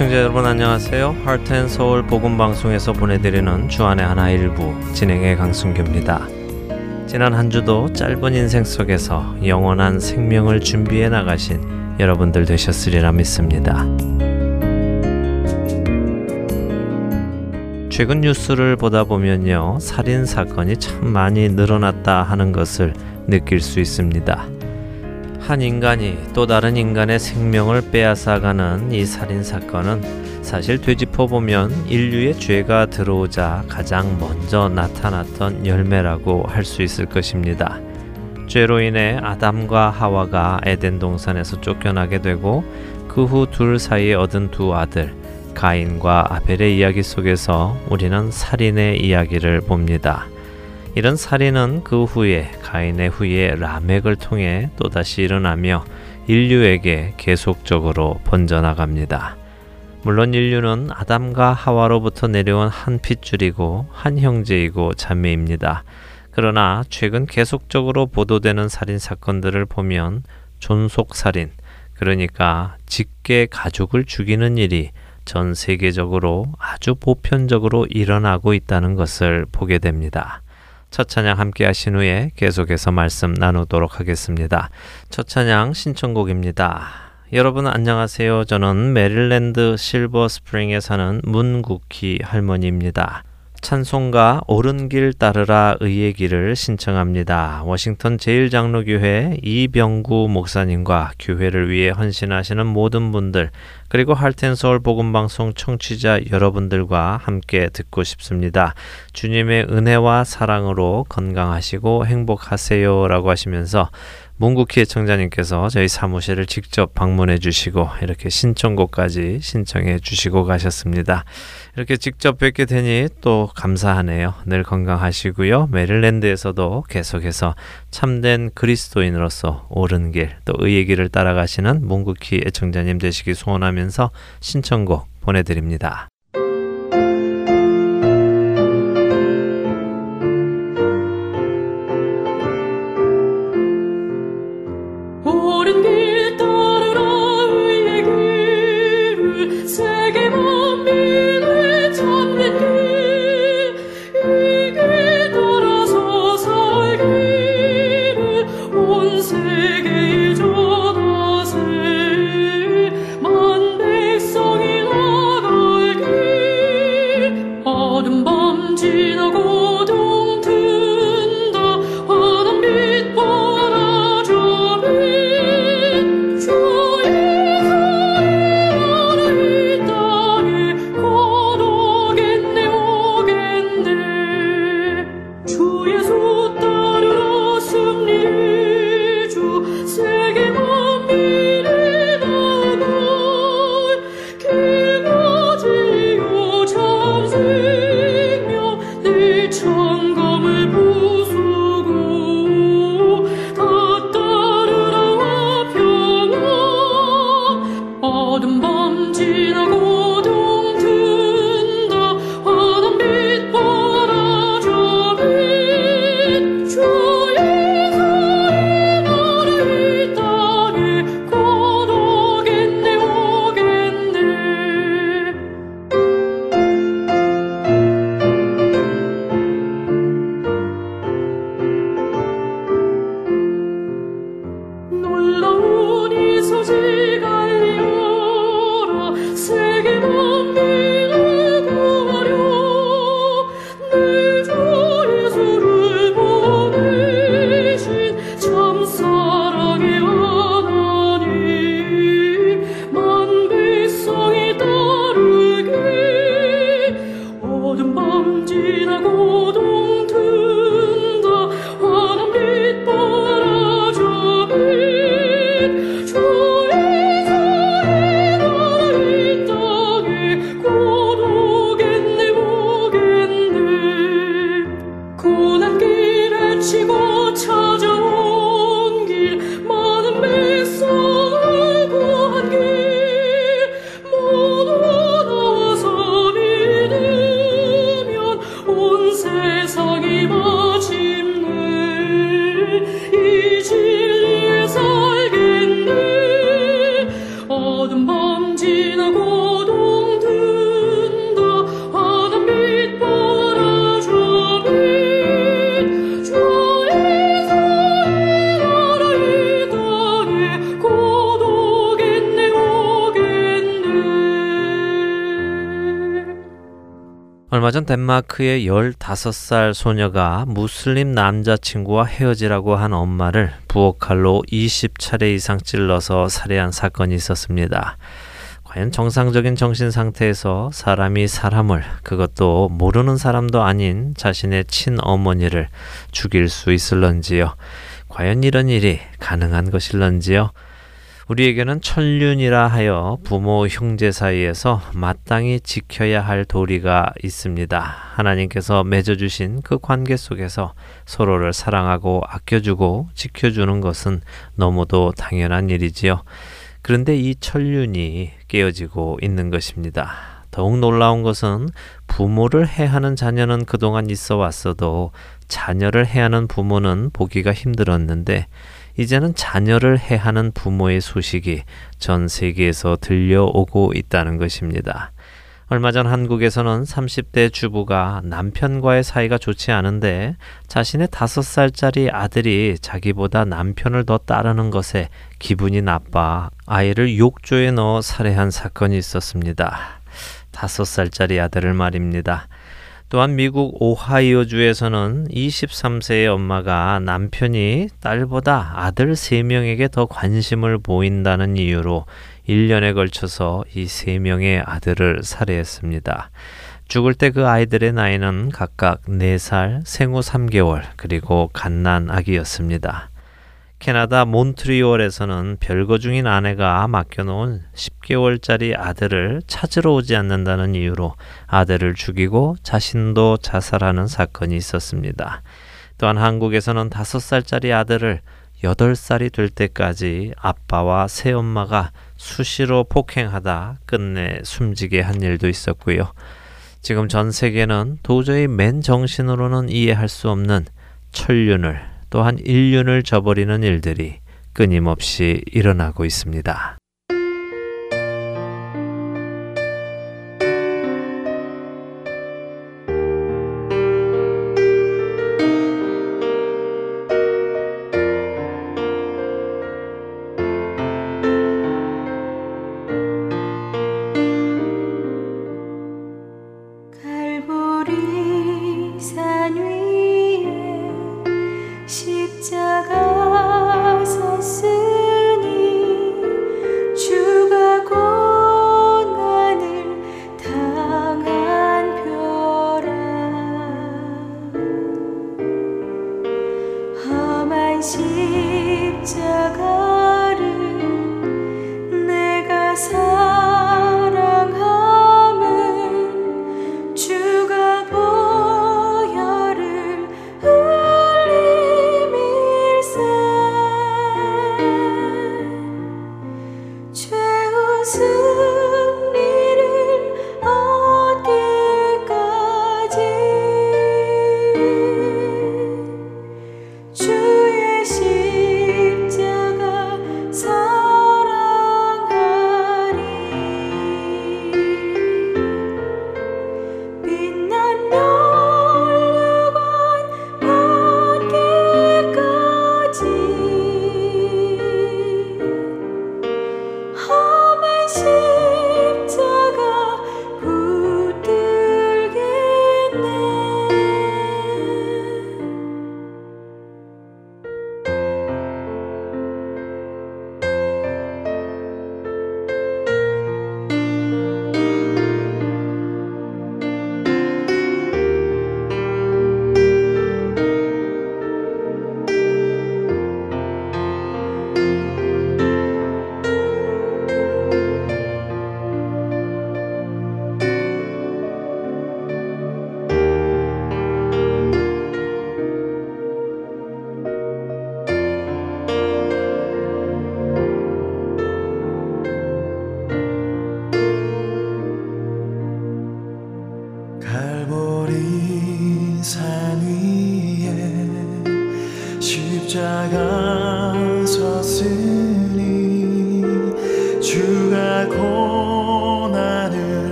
애청자 여러분 안녕하세요. 하트앤서울 복음방송에서 보내드리는 주안의 하나 일부 진행의 강순규입니다. 지난 한 주도 짧은 인생 속에서 영원한 생명을 준비해 나가신 여러분들 되셨으리라 믿습니다. 최근 뉴스를 보다 보면요. 살인 사건이 참 많이 늘어났다 하는 것을 느낄 수 있습니다. 한 인간이 또 다른 인간의 생명을 빼앗아가는 이 살인 사건은 사실 되짚어 보면 인류의 죄가 들어오자 가장 먼저 나타났던 열매라고 할 수 있을 것입니다. 죄로 인해 아담과 하와가 에덴 동산에서 쫓겨나게 되고 그 후 둘 사이에 얻은 두 아들 가인과 아벨의 이야기 속에서 우리는 살인의 이야기를 봅니다. 이런 살인은 그 후에 가인의 후예 라멕을 통해 또다시 일어나며 인류에게 계속적으로 번져나갑니다. 물론 인류는 아담과 하와로부터 내려온 한 핏줄이고 한 형제이고 자매입니다. 그러나 최근 계속적으로 보도되는 살인 사건들을 보면 존속 살인, 그러니까 직계 가족을 죽이는 일이 전 세계적으로 아주 보편적으로 일어나고 있다는 것을 보게 됩니다. 첫 찬양 함께 하신 후에 계속해서 말씀 나누도록 하겠습니다. 첫 찬양 신청곡입니다. 여러분 안녕하세요. 저는 메릴랜드 실버 스프링에 사는 문국희 할머니입니다. 찬송가 옳은 길 따르라 의의 길을 신청합니다. 워싱턴 제일장로교회 이병구 목사님과 교회를 위해 헌신하시는 모든 분들 그리고 할텐서울 복음방송 청취자 여러분들과 함께 듣고 싶습니다. 주님의 은혜와 사랑으로 건강하시고 행복하세요 라고 하시면서 문국희 청자님께서 저희 사무실을 직접 방문해 주시고 이렇게 신청곡까지 신청해 주시고 가셨습니다. 이렇게 직접 뵙게 되니 또 감사하네요. 늘 건강하시고요. 메릴랜드에서도 계속해서 참된 그리스도인으로서 옳은 길, 또 의의 길을 따라가시는 문국희 애청자님 되시기 소원하면서 신청곡 보내드립니다. 섬진하고 동틀 덴마크의 15살 소녀가 무슬림 남자친구와 헤어지라고 한 엄마를 부엌칼로 20차례 이상 찔러서 살해한 사건이 있었습니다. 과연 정상적인 정신 상태에서 사람이 사람을 그것도 모르는 사람도 아닌 자신의 친어머니를 죽일 수 있을런지요? 과연 이런 일이 가능한 것일런지요? 우리에게는 천륜이라 하여 부모 형제 사이에서 마땅히 지켜야 할 도리가 있습니다. 하나님께서 맺어주신 그 관계 속에서 서로를 사랑하고 아껴주고 지켜주는 것은 너무도 당연한 일이지요. 그런데 이 천륜이 깨어지고 있는 것입니다. 더욱 놀라운 것은 부모를 해하는 자녀는 그동안 있어 왔어도 자녀를 해하는 부모는 보기가 힘들었는데 이제는 자녀를 해하는 부모의 소식이 전 세계에서 들려오고 있다는 것입니다. 얼마 전 한국에서는 30대 주부가 남편과의 사이가 좋지 않은데 자신의 다섯 살짜리 아들이 자기보다 남편을 더 따르는 것에 기분이 나빠 아이를 욕조에 넣어 살해한 사건이 있었습니다. 다섯 살짜리 아들을 말입니다. 또한 미국 오하이오주에서는 23세의 엄마가 남편이 딸보다 아들 3명에게 더 관심을 보인다는 이유로 1년에 걸쳐서 이 3명의 아들을 살해했습니다. 죽을 때 그 아이들의 나이는 각각 4살, 생후 3개월, 그리고 갓난 아기였습니다. 캐나다 몬트리올에서는 별거 중인 아내가 맡겨놓은 10개월짜리 아들을 찾으러 오지 않는다는 이유로 아들을 죽이고 자신도 자살하는 사건이 있었습니다. 또한 한국에서는 5살짜리 아들을 8살이 될 때까지 아빠와 새엄마가 수시로 폭행하다 끝내 숨지게 한 일도 있었고요. 지금 전 세계는 도저히 맨 정신으로는 이해할 수 없는 천륜을 또한 인륜을 저버리는 일들이 끊임없이 일어나고 있습니다.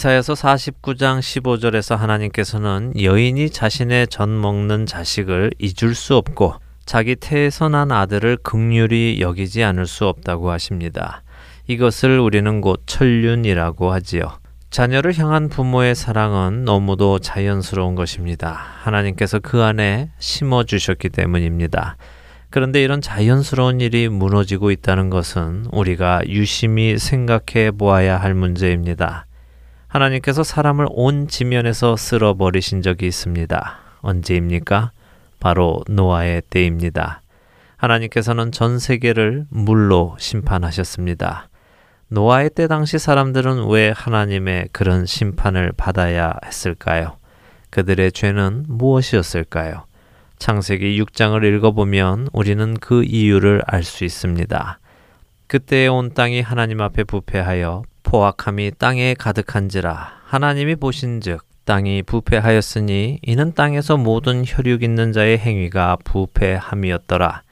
이사야서 49장 15절에서 하나님께서는 여인이 자신의 전 먹는 자식을 잊을 수 없고 자기 태에서 난 아들을 극률이 여기지 않을 수 없다고 하십니다. 이것을 우리는 곧 천륜이라고 하지요. 자녀를 향한 부모의 사랑은 너무도 자연스러운 것입니다. 하나님께서 그 안에 심어 주셨기 때문입니다. 그런데 이런 자연스러운 일이 무너지고 있다는 것은 우리가 유심히 생각해 보아야 할 문제입니다. 하나님께서 사람을 온 지면에서 쓸어 버리신 적이 있습니다. 언제입니까? 바로 노아의 때입니다. 하나님께서는 전 세계를 물로 심판하셨습니다. 노아의 때 당시 사람들은 왜 하나님의 그런 심판을 받아야 했을까요? 그들의 죄는 무엇이었을까요? 창세기 6장을 읽어보면 우리는 그 이유를 알 수 있습니다. 그때 온 땅이 하나님 앞에 부패하여 포악함이 땅에 가득한지라 하나님이 보신즉 땅이 부패하였으니 이는 땅에서 모든 혈육 있는 자의 행위가 부패함이었더라.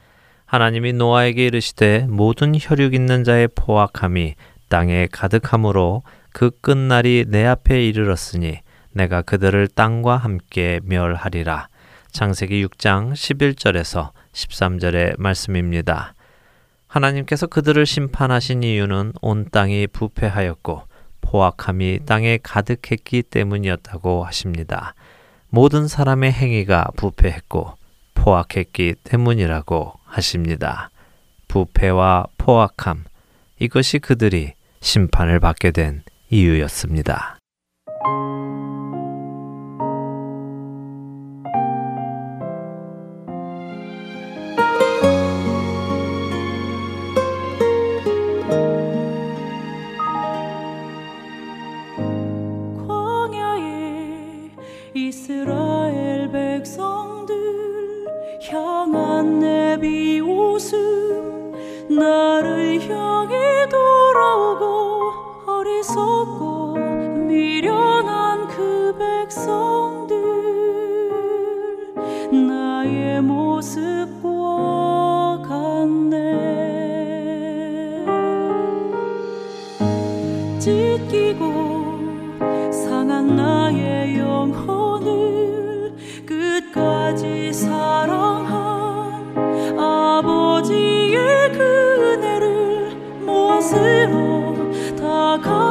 하나님이 노아에게 이르시되 모든 혈육 있는 자의 포악함이 땅에 가득함으로 그 끝날이 내 앞에 이르렀으니 내가 그들을 땅과 함께 멸하리라. 창세기 6장 11절에서 13절의 말씀입니다. 하나님께서 그들을 심판하신 이유는 온 땅이 부패하였고 포악함이 땅에 가득했기 때문이었다고 하십니다. 모든 사람의 행위가 부패했고 포악했기 때문이라고 하십니다. 부패와 포악함, 이것이 그들이 심판을 받게 된 이유였습니다. 나를 향해 돌아오고 어리석고 미련한 그 백성들 나의 모습과 같네. 찢기고 상한 나의 영혼을 끝까지 사랑한 아버 スを高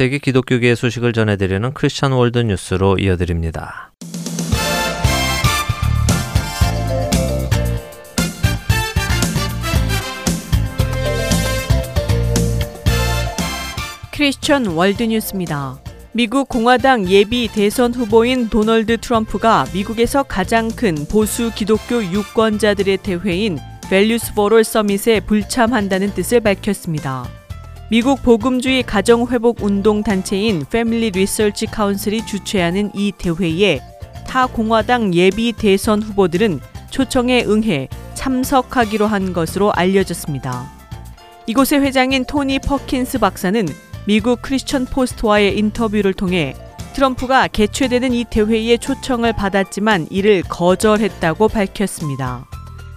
세계 기독교계의 소식을 전해드리는 크리스천 월드 뉴스로 이어드립니다. 크리스천 월드 뉴스입니다. 미국 공화당 예비 대선 후보인 도널드 트럼프가 미국에서 가장 큰 보수 기독교 유권자들의 대회인 Values Voter Summit에 불참한다는 뜻을 밝혔습니다. 미국 복음주의 가정회복 운동 단체인 Family Research Council이 주최하는 이 대회에 타 공화당 예비 대선 후보들은 초청에 응해 참석하기로 한 것으로 알려졌습니다. 이곳의 회장인 토니 퍼킨스 박사는 미국 크리스천 포스트와의 인터뷰를 통해 트럼프가 개최되는 이 대회에 초청을 받았지만 이를 거절했다고 밝혔습니다.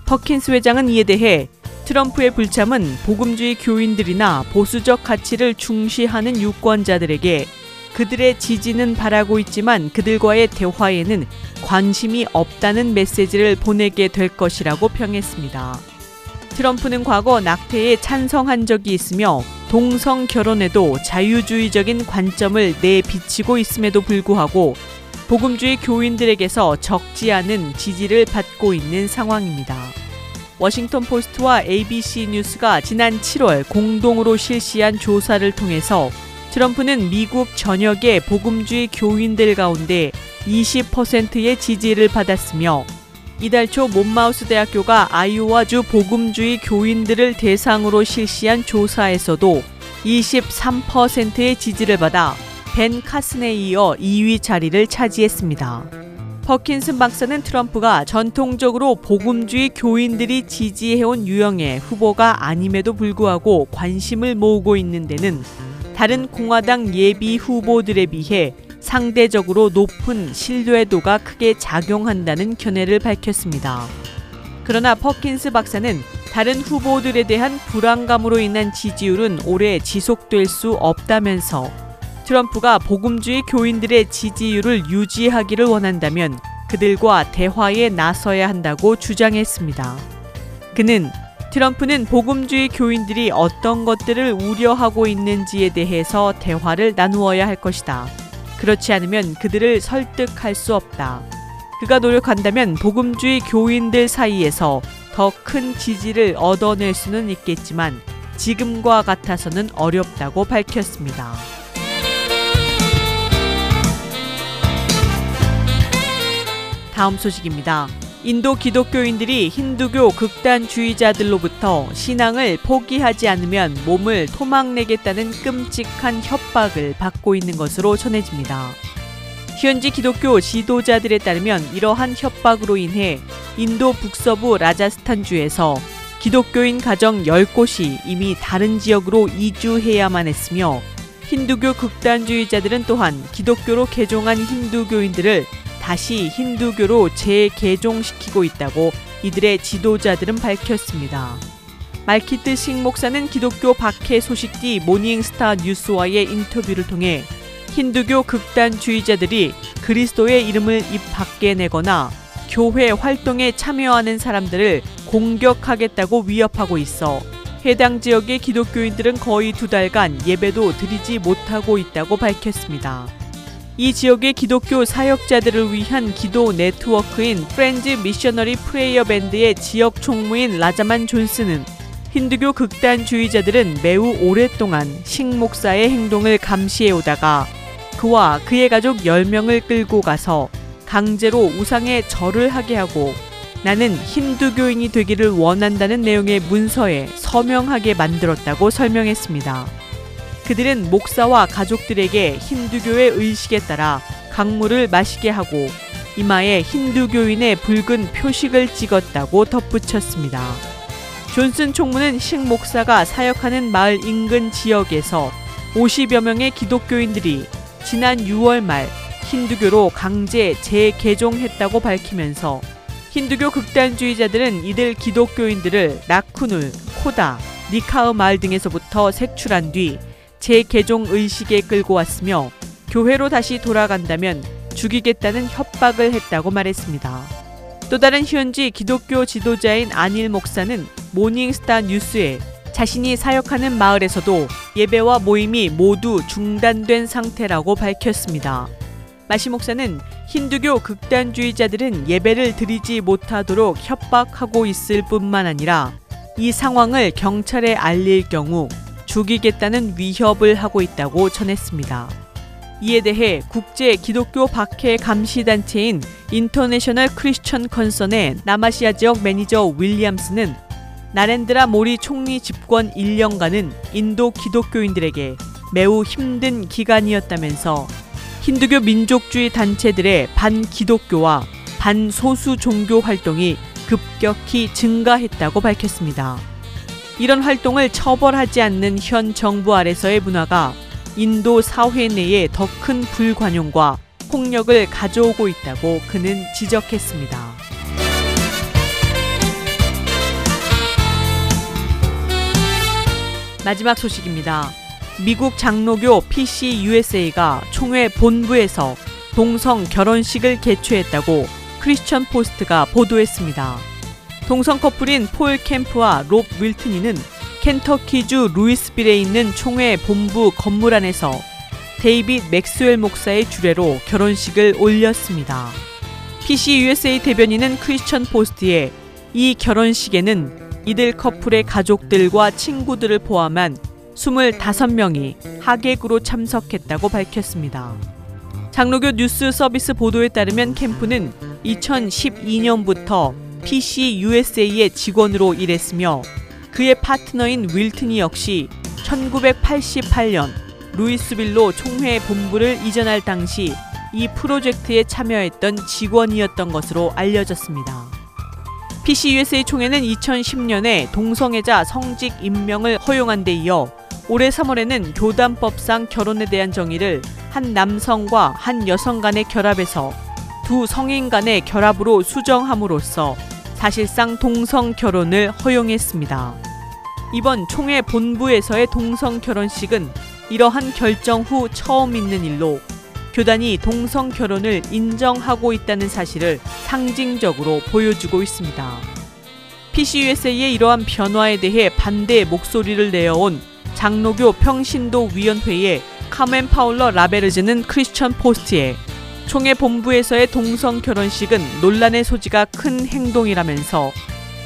퍼킨스 회장은 이에 대해 트럼프의 불참은 복음주의 교인들이나 보수적 가치를 중시하는 유권자들에게 그들의 지지는 바라고 있지만 그들과의 대화에는 관심이 없다는 메시지를 보내게 될 것이라고 평했습니다. 트럼프는 과거 낙태에 찬성한 적이 있으며 동성 결혼에도 자유주의적인 관점을 내비치고 있음에도 불구하고 복음주의 교인들에게서 적지 않은 지지를 받고 있는 상황입니다. 워싱턴 포스트와 ABC 뉴스가 지난 7월 공동으로 실시한 조사를 통해서 트럼프는 미국 전역의 복음주의 교인들 가운데 20%의 지지를 받았으며 이달 초 몬마우스 대학교가 아이오와주 복음주의 교인들을 대상으로 실시한 조사에서도 23%의 지지를 받아 벤 카슨에 이어 2위 자리를 차지했습니다. 퍼킨스 박사는 트럼프가 전통적으로 복음주의 교인들이 지지해온 유형의 후보가 아님에도 불구하고 관심을 모으고 있는 데는 다른 공화당 예비 후보들에 비해 상대적으로 높은 신뢰도가 크게 작용한다는 견해를 밝혔습니다. 그러나 퍼킨스 박사는 다른 후보들에 대한 불안감으로 인한 지지율은 오래 지속될 수 없다면서 트럼프가 복음주의 교인들의 지지율을 유지하기를 원한다면 그들과 대화에 나서야 한다고 주장했습니다. 그는 트럼프는 복음주의 교인들이 어떤 것들을 우려하고 있는지에 대해서 대화를 나누어야 할 것이다. 그렇지 않으면 그들을 설득할 수 없다. 그가 노력한다면 복음주의 교인들 사이에서 더 큰 지지를 얻어낼 수는 있겠지만 지금과 같아서는 어렵다고 밝혔습니다. 다음 소식입니다. 인도 기독교인들이 힌두교 극단주의자들로부터 신앙을 포기하지 않으면 몸을 토막내겠다는 끔찍한 협박을 받고 있는 것으로 전해집니다. 현지 기독교 지도자들에 따르면 이러한 협박으로 인해 인도 북서부 라자스탄주에서 기독교인 가정 10곳이 이미 다른 지역으로 이주해야만 했으며 힌두교 극단주의자들은 또한 기독교로 개종한 힌두교인들을 다시 힌두교로 재개종시키고 있다고 이들의 지도자들은 밝혔습니다. 말키트 식 목사는 기독교 박해 소식 뒤 모닝스타 뉴스와의 인터뷰를 통해 힌두교 극단주의자들이 그리스도의 이름을 입 밖에 내거나 교회 활동에 참여하는 사람들을 공격하겠다고 위협하고 있어 해당 지역의 기독교인들은 거의 두 달간 예배도 드리지 못하고 있다고 밝혔습니다. 이 지역의 기독교 사역자들을 위한 기도 네트워크인 Friends Missionary Prayer Band의 지역 총무인 라자만 존스는 힌두교 극단주의자들은 매우 오랫동안 식 목사의 행동을 감시해 오다가 그와 그의 가족 10명을 끌고 가서 강제로 우상에 절을 하게 하고 나는 힌두교인이 되기를 원한다는 내용의 문서에 서명하게 만들었다고 설명했습니다. 그들은 목사와 가족들에게 힌두교의 의식에 따라 강물을 마시게 하고 이마에 힌두교인의 붉은 표식을 찍었다고 덧붙였습니다. 존슨 총무는 식 목사가 사역하는 마을 인근 지역에서 50여 명의 기독교인들이 지난 6월 말 힌두교로 강제 재개종했다고 밝히면서 힌두교 극단주의자들은 이들 기독교인들을 라쿠눌, 코다, 니카흐 마을 등에서부터 색출한 뒤 재개종 의식에 끌고 왔으며 교회로 다시 돌아간다면 죽이겠다는 협박을 했다고 말했습니다. 또 다른 현지 기독교 지도자인 안일 목사는 모닝스타 뉴스에 자신이 사역하는 마을에서도 예배와 모임이 모두 중단된 상태라고 밝혔습니다. 마시 목사는 힌두교 극단주의자들은 예배를 드리지 못하도록 협박하고 있을 뿐만 아니라 이 상황을 경찰에 알릴 경우 죽이겠다는 위협을 하고 있다고 전했습니다. 이에 대해 국제 기독교 박해 감시 단체인 International Christian Concern의 남아시아 지역 매니저 윌리엄스는 나렌드라 모디 총리 집권 1년간은 인도 기독교인들에게 매우 힘든 기간이었다면서 힌두교 민족주의 단체들의 반기독교와 반소수 종교 활동이 급격히 증가했다고 밝혔습니다. 이런 활동을 처벌하지 않는 현 정부 아래서의 문화가 인도 사회 내에 더 큰 불관용과 폭력을 가져오고 있다고 그는 지적했습니다. 마지막 소식입니다. 미국 장로교 PCUSA가 총회 본부에서 동성 결혼식을 개최했다고 크리스천 포스트가 보도했습니다. 동성 커플인 폴 캠프와 롭 윌트니는 켄터키주 루이스빌에 있는 총회 본부 건물 안에서 데이빗 맥스웰 목사의 주례로 결혼식을 올렸습니다. PCUSA 대변인은 크리스천 포스트에 이 결혼식에는 이들 커플의 가족들과 친구들을 포함한 25명이 하객으로 참석했다고 밝혔습니다. 장로교 뉴스 서비스 보도에 따르면 캠프는 2012년부터 PCUSA의 직원으로 일했으며 그의 파트너인 윌튼이 역시 1988년 루이스빌로 총회 본부를 이전할 당시 이 프로젝트에 참여했던 직원이었던 것으로 알려졌습니다. PCUSA 총회는 2010년에 동성애자 성직 임명을 허용한 데 이어 올해 3월에는 교단법상 결혼에 대한 정의를 한 남성과 한 여성 간의 결합에서 두 성인 간의 결합으로 수정함으로써 사실상 동성 결혼을 허용했습니다. 이번 총회 본부에서의 동성 결혼식은 이러한 결정 후 처음 있는 일로 교단이 동성 결혼을 인정하고 있다는 사실을 상징적으로 보여주고 있습니다. PCUSA의 이러한 변화에 대해 반대 목소리를 내어온 장로교 평신도 위원회의 카멘 파울러 라베르즈는 크리스천 포스트에 총회 본부에서의 동성 결혼식은 논란의 소지가 큰 행동이라면서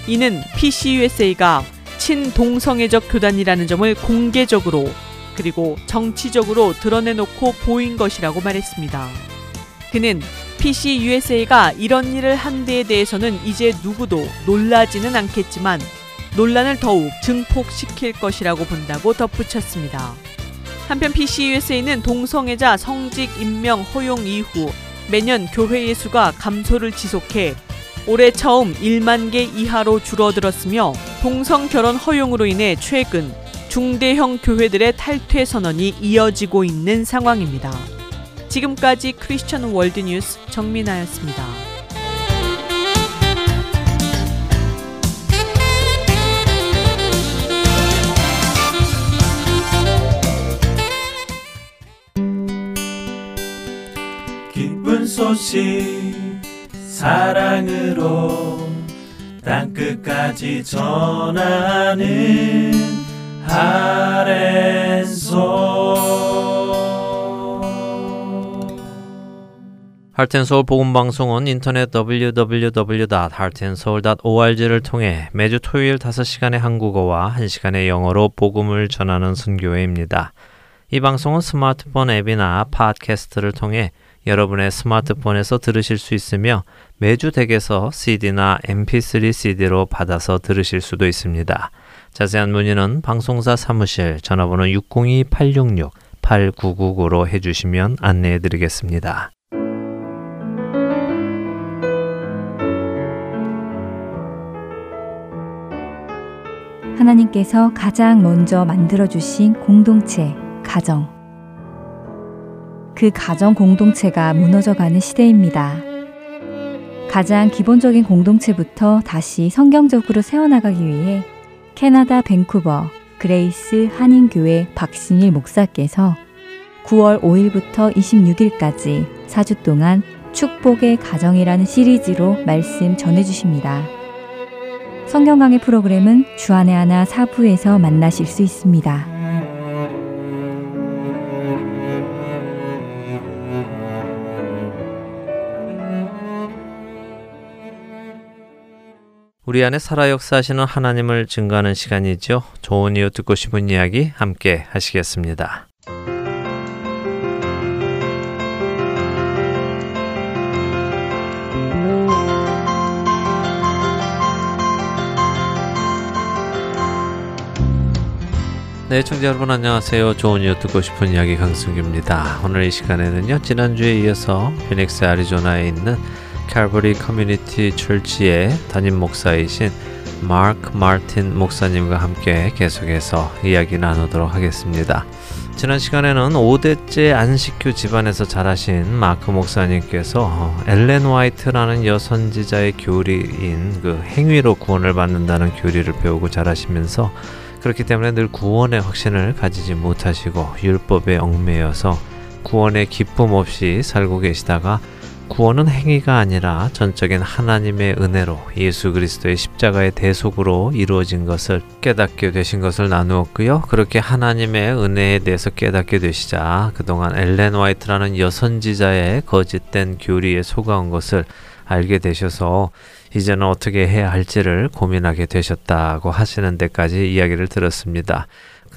이는 PCUSA가 친동성애적 교단이라는 점을 공개적으로 그리고 정치적으로 드러내놓고 보인 것이라고 말했습니다. 그는 PC USA가 이런 일을 한 데에 대해서는 이제 누구도 놀라지는 않겠지만 논란을 더욱 증폭시킬 것이라고 본다고 덧붙였습니다. 한편 PC USA는 동성애자 성직 임명 허용 이후 매년 교회 예수가 감소를 지속해 올해 처음 1만 개 이하로 줄어들었으며 동성 결혼 허용으로 인해 최근 중대형 교회들의 탈퇴 선언이 이어지고 있는 상황입니다. 지금까지 크리스천 월드 뉴스 정민아였습니다. 소식 사랑으로 땅끝까지 전하는 할텐서울 복음방송은 인터넷 www.heartandsoul.org를 통해 매주 토요일 5시간의 한국어와 1시간의 영어로 복음을 전하는 순교회입니다. 이 방송은 스마트폰 앱이나 팟캐스트를 통해 여러분의 스마트폰에서 들으실 수 있으며 매주 댁에서 CD나 MP3 CD로 받아서 들으실 수도 있습니다. 자세한 문의는 방송사 사무실 전화번호 602-866-8999로 해주시면 안내해 드리겠습니다. 하나님께서 가장 먼저 만들어주신 공동체, 가정. 그 가정 공동체가 무너져가는 시대입니다. 가장 기본적인 공동체부터 다시 성경적으로 세워나가기 위해 캐나다 밴쿠버 그레이스 한인교회 박신일 목사께서 9월 5일부터 26일까지 4주 동안 축복의 가정이라는 시리즈로 말씀 전해주십니다. 성경 강의 프로그램은 주안의 하나 사부에서 만나실 수 있습니다. 우리 안에 살아 역사하시는 하나님을 증거하는 시간이죠. 좋은 이유 듣고 싶은 이야기 함께 하시겠습니다. 네, 청취자 여러분 안녕하세요. 좋은 이웃 듣고 싶은 이야기 강승규입니다. 오늘 이 시간에는요. 지난주에 이어서 피닉스 애리조나에 있는 칼버리 커뮤니티 철치의 담임 목사이신 마크 마틴 목사님과 함께 계속해서 이야기 나누도록 하겠습니다. 지난 시간에는 5대째 안식교 집안에서 자라신 마크 목사님께서 엘렌 화이트라는 여선지자의 교리인 그 행위로 구원을 받는다는 교리를 배우고 자라시면서 그렇기 때문에 늘 구원의 확신을 가지지 못하시고 율법에 얽매여서 구원의 기쁨 없이 살고 계시다가 구원은 행위가 아니라 전적인 하나님의 은혜로 예수 그리스도의 십자가의 대속으로 이루어진 것을 깨닫게 되신 것을 나누었고요. 그렇게 하나님의 은혜에 대해서 깨닫게 되시자 그동안 엘렌 화이트라는 여선지자의 거짓된 교리에 속아온 것을 알게 되셔서 이제는 어떻게 해야 할지를 고민하게 되셨다고 하시는 데까지 이야기를 들었습니다.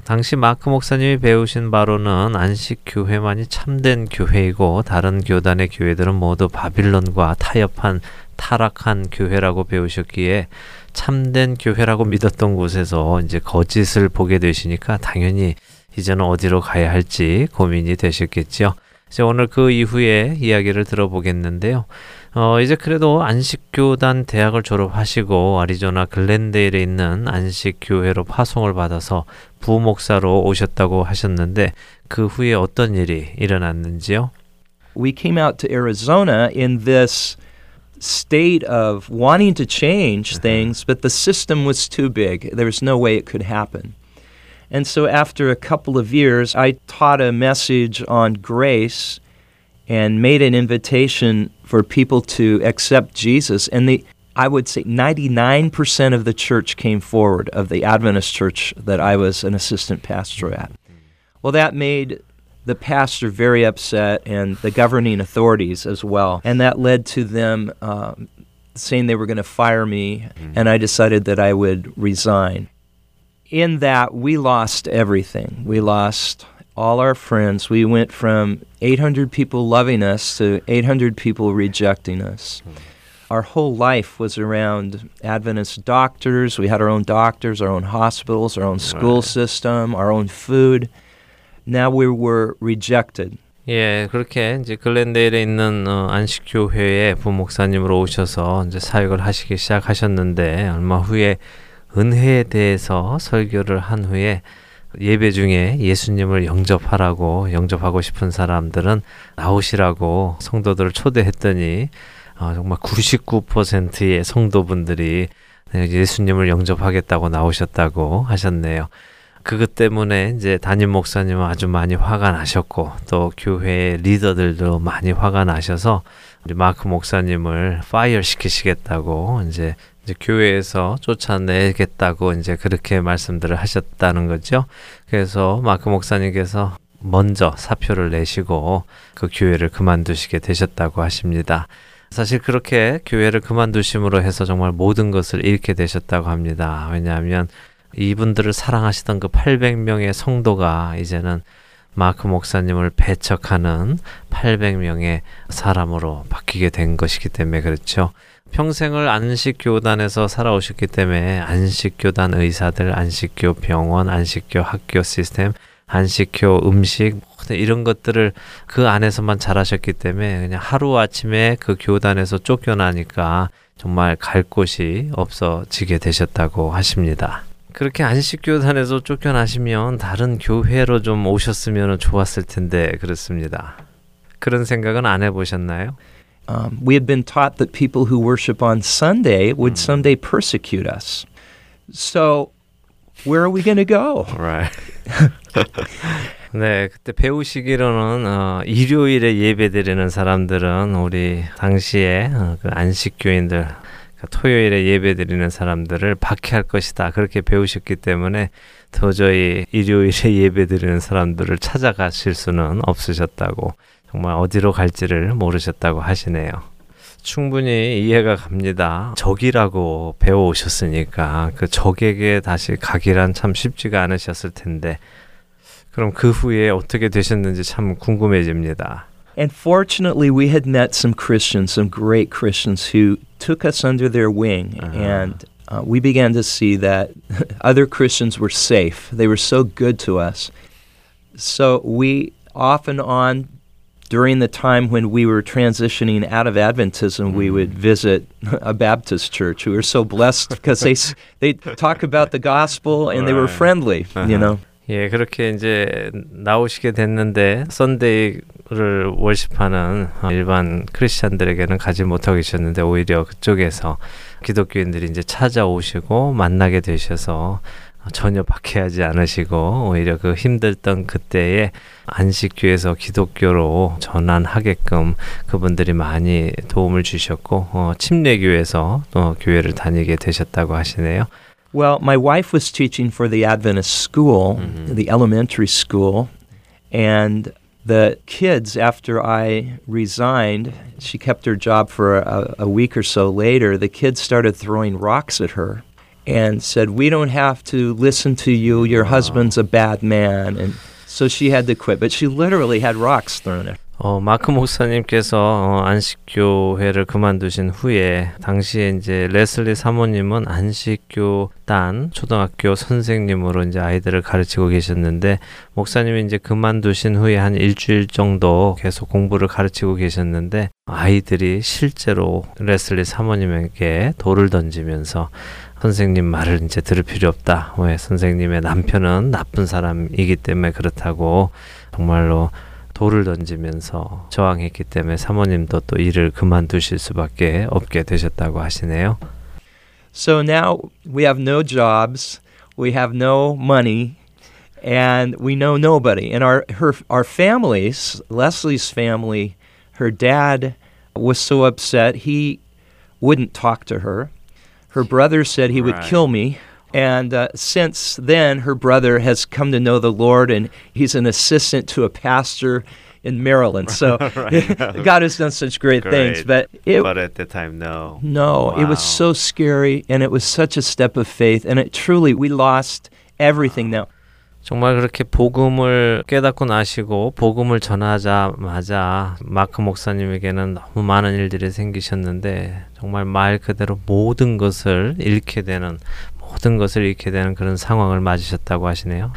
당시 마크 목사님이 배우신 바로는 안식 교회만이 참된 교회이고 다른 교단의 교회들은 모두 바빌론과 타협한 타락한 교회라고 배우셨기에 참된 교회라고 믿었던 곳에서 이제 거짓을 보게 되시니까 당연히 이제는 어디로 가야 할지 고민이 되셨겠죠. 이제 오늘 그 이후에 이야기를 들어보겠는데요. 어, 이제 그래도 안식교단 대학을 졸업하시고 아리조나 글렌데일에 있는 안식교회로 파송을 받아서 부목사로 오셨다고 하셨는데 그 후에 어떤 일이 일어났는지요? We came out to Arizona in this state of wanting to change things, but the system was too big. There was no way it could happen. And so after a couple of years, I taught a message on grace and made an invitation for people to accept Jesus. And the I would say 99% of the church came forward of the Adventist church that I was an assistant pastor at. Well, that made the pastor very upset and the governing authorities as well. And that led to them um, saying they were going to fire me, and I decided that I would resign. In that, we lost everything. We lost all our friends. We went from 800 people loving us to 800 people rejecting us. Our whole life was around Adventist doctors. We had our own doctors, our own hospitals, our own school Right. system, our own food. Now we were rejected. 예, 그렇게 이제 글렌데일에 있는 어, 안식교회에 부목사님으로 오셔서 이제 사역을 하시기 시작하셨는데 얼마 후에 은혜에 대해서 설교를 한 후에 예배 중에 예수님을 영접하라고 영접하고 싶은 사람들은 나오시라고 성도들을 초대했더니 어, 정말 99%의 성도분들이 네, 예수님을 영접하겠다고 나오셨다고 하셨네요. 그것 때문에 이제 담임 목사님은 아주 많이 화가 나셨고 또 교회 리더들도 많이 화가 나셔서 우리 마크 목사님을 파이어 시키시겠다고 이제 이제 교회에서 쫓아내겠다고 이제 그렇게 말씀들을 하셨다는 거죠. 그래서 마크 목사님께서 먼저 사표를 내시고 그 교회를 그만두시게 되셨다고 하십니다. 사실 그렇게 교회를 그만두심으로 해서 정말 모든 것을 잃게 되셨다고 합니다. 왜냐하면 이분들을 사랑하시던 그 800명의 성도가 이제는 마크 목사님을 배척하는 800명의 사람으로 바뀌게 된 것이기 때문에 그렇죠. 평생을 안식교단에서 살아오셨기 때문에 안식교단 의사들, 안식교 병원, 안식교 학교 시스템, 안식교 음식 모든 이런 것들을 그 안에서만 잘하셨기 때문에 그냥 하루 아침에 그 교단에서 쫓겨나니까 정말 갈 곳이 없어지게 되셨다고 하십니다. 그렇게 안식교단에서 쫓겨나시면 다른 교회로 좀 오셨으면 좋았을 텐데 그렇습니다. 그런 생각은 안 해보셨나요? Um, we had been taught that people who worship on Sunday would someday persecute us. So, where are we going to go? Right. 네, 그때 배우시기로는 어, 일요일에 예배드리는 사람들은 우리 당시에 어, 그 안식교인들 그 토요일에 예배드리는 사람들을 박해할 것이다 그렇게 배우셨기 때문에 도저히 일요일에 예배드리는 사람들을 찾아가실 수는 없으셨다고 정말 어디로 갈지를 모르셨다고 하시네요. 충분히 이해가 갑니다. 적이라고 배워오셨으니까 그 적에게 다시 가기란 참 쉽지가 않으셨을 텐데 그럼 그 후에 어떻게 되셨는지 참 궁금해집니다. And fortunately, we had met some Christians, some great Christians who took us under their wing. And uh, we began to see that other Christians were safe. They were so good to us. So we, off and on, during the time when we were transitioning out of Adventism, we would visit a Baptist church. We were so blessed because they s- they talk about the gospel and they were Right. friendly. You know. 예, 그렇게 이제 나오시게 됐는데 썬데이를 월십하는 일반 크리스찬들에게는 가지 못하고 계셨는데 오히려 그쪽에서 기독교인들이 이제 찾아오시고 만나게 되셔서 전혀 박해하지 않으시고 오히려 그 힘들던 그때에 안식교에서 기독교로 전환하게끔 그분들이 많이 도움을 주셨고 어, 침례교에서 또 교회를 다니게 되셨다고 하시네요. Well, my wife was teaching for the Adventist school, the elementary school, and the kids, after I resigned, she kept her job for a, a week or so later. The kids started throwing rocks at her And said, We don't have to listen to you. Your husband's a bad man. And so she had to quit. But she literally had rocks thrown at her. 어, 마크 목사님께서 어, 안식교회를 그만두신 후에 당시에 이제 레슬리 사모님은 안식교 단 초등학교 선생님으로 이제 아이들을 가르치고 계셨는데 목사님이 이제 그만두신 후에 한 일주일 정도 계속 공부를 가르치고 계셨는데 아이들이 실제로 레슬리 사모님에게 돌을 던지면서 선생님 말을 이제 들을 필요 없다. 왜 선생님의 남편은 나쁜 사람이기 때문에 그렇다고 정말로 돌을 던지면서 저항했기 때문에 사모님도 또 일을 그만두실 수밖에 없게 되셨다고 하시네요. So now we have no jobs, we have no money, and we know nobody. And our her our families, Leslie's family, her dad was so upset he wouldn't talk to her. Her brother said he would kill me. And uh, since then, her brother has come to know the Lord, and he's an assistant to a pastor in Maryland. So God has done such great, things. But it, at the time, no. no, it was so scary and it was such a step of faith and it truly we lost everything now. 정말 그렇게 복음을 깨닫고 나시고 복음을 전하자마자 마크 목사님에게는 너무 많은 일들이 생기셨는데 정말 말 그대로 모든 것을 잃게 되는 모든 것을 잃게 되는 그런 상황을 맞으셨다고 하시네요.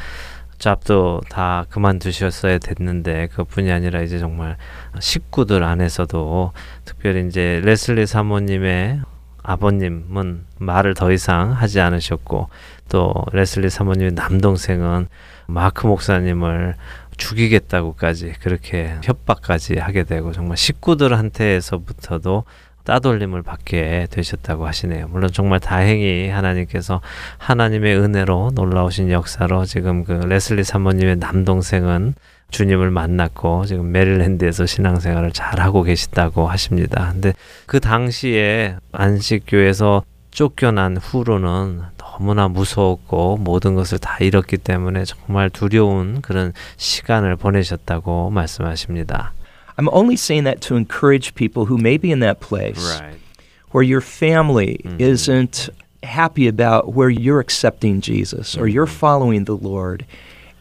잡도 다 그만두셨어야 됐는데 그뿐이 아니라 이제 정말 식구들 안에서도 특별히 이제 레슬리 사모님의 아버님은 말을 더 이상 하지 않으셨고 또 레슬리 사모님의 남동생은 마크 목사님을 죽이겠다고까지 그렇게 협박까지 하게 되고 정말 식구들한테서부터도 따돌림을 받게 되셨다고 하시네요. 물론 정말 다행히 하나님께서 하나님의 은혜로 놀라우신 역사로 지금 그 레슬리 사모님의 남동생은 주님을 만났고 지금 메릴랜드에서 신앙생활을 잘 하고 계시다고 하십니다. 근데 그 당시에 안식교에서 쫓겨난 후로는 너무나 무서웠고 모든 것을 다 잃었기 때문에 정말 두려운 그런 시간을 보내셨다고 말씀하십니다. I'm only saying that to encourage people who may be in that place Right. where your family Mhm. isn't happy about where you're accepting Jesus or you're following the Lord.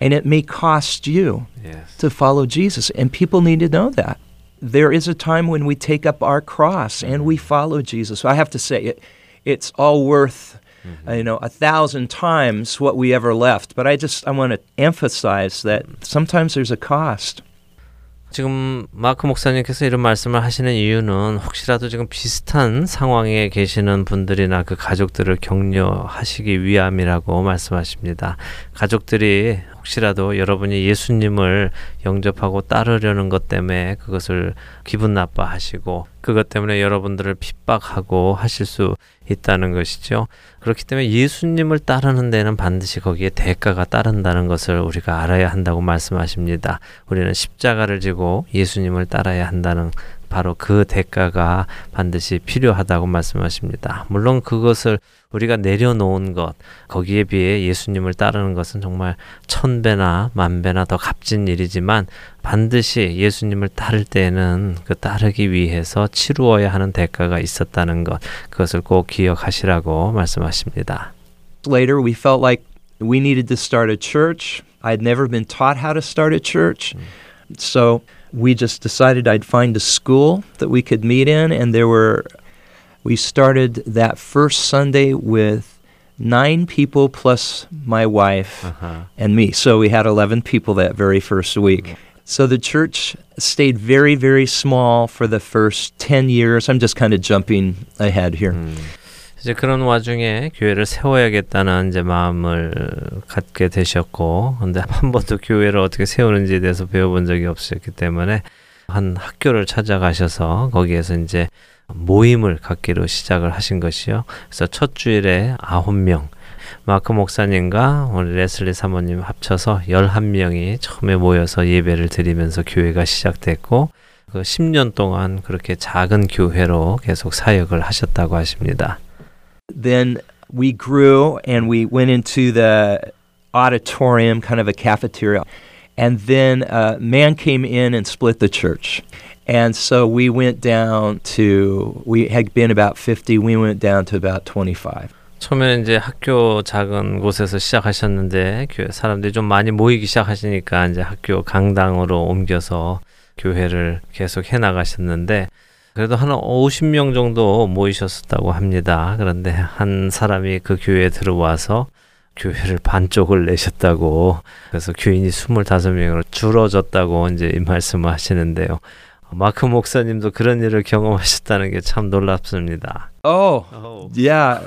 And it may cost you Yes. to follow Jesus. And people need to know that. There is a time when we take up our cross and we follow Jesus. So I have to say, it, it's all worth. uh, you know, a thousand times what we ever left. But I just I want to emphasize that sometimes there's a cost. 지금 마크 목사님께서 이런 말씀을 하시는 이유는 혹시라도 지금 비슷한 상황에 계시는 분들이나 그 가족들을 격려하시기 위함이라고 말씀하십니다. 가족들이 혹시라도 여러분이 예수님을 영접하고 따르려는 것 때문에 그것을 기분 나빠하시고 그것 때문에 여러분들을 핍박하고 하실 수 있다는 것이죠. 그렇기 때문에 예수님을 따르는 데는 반드시 거기에 대가가 따른다는 것을 우리가 알아야 한다고 말씀하십니다. 우리는 십자가를 지고 예수님을 따라야 한다는 바로 그 대가가 반드시 필요하다고 말씀하십니다. 물론 그것을 우리가 내려놓은 것, 거기에 비해 예수님을 따르는 것은 정말 천 배나 만 배나 더 값진 일이지만 반드시 예수님을 따를 때에는 그 따르기 위해서 치루어야 하는 대가가 있었다는 것, 그것을 꼭 기억하시라고 말씀하십니다. Later, we felt like we needed to start a church. I'd never been taught how to start a church. So we just decided I'd find a school that we could meet in, and there were, we started that first Sunday with nine people plus my wife uh-huh. and me. So we had 11 people that very first week. So the church stayed very, very small for the first 10 years. I'm just kind of jumping ahead here. Mm. 이제 그런 와중에 교회를 세워야겠다는 이제 마음을 갖게 되셨고, 근데 한 번도 교회를 어떻게 세우는지에 대해서 배워본 적이 없었기 때문에 한 학교를 찾아가셔서 거기에서 이제 모임을 갖기로 시작을 하신 것이요. 그래서 첫 주일에 아홉 명, 마크 목사님과 우리 레슬리 사모님 합쳐서 11명이 처음에 모여서 예배를 드리면서 교회가 시작됐고, 그 10년 동안 그렇게 작은 교회로 계속 사역을 하셨다고 하십니다. then we grew and we went into the auditorium, kind of a cafeteria. And then a man came in and split the church. And so we went down to, we had been about 50, we went down to about 25. 처음에 이제 학교 작은 곳에서 시작하셨는데 교회 사람들이 좀 많이 모이기 시작하시니까 이제 학교 강당으로 옮겨서 교회를 계속 해 나가셨는데 그래도 한 50명 정도 모이셨었다고 합니다. 그런데 한 사람이 그 교회에 들어와서 교회를 반쪽을 내셨다고 그래서 교인이 25명으로 줄어졌다고 이제 이 말씀을 하시는데요. 마크 목사님도 그런 일을 경험하셨다는 게 참 놀랍습니다. Oh, Oh. yeah.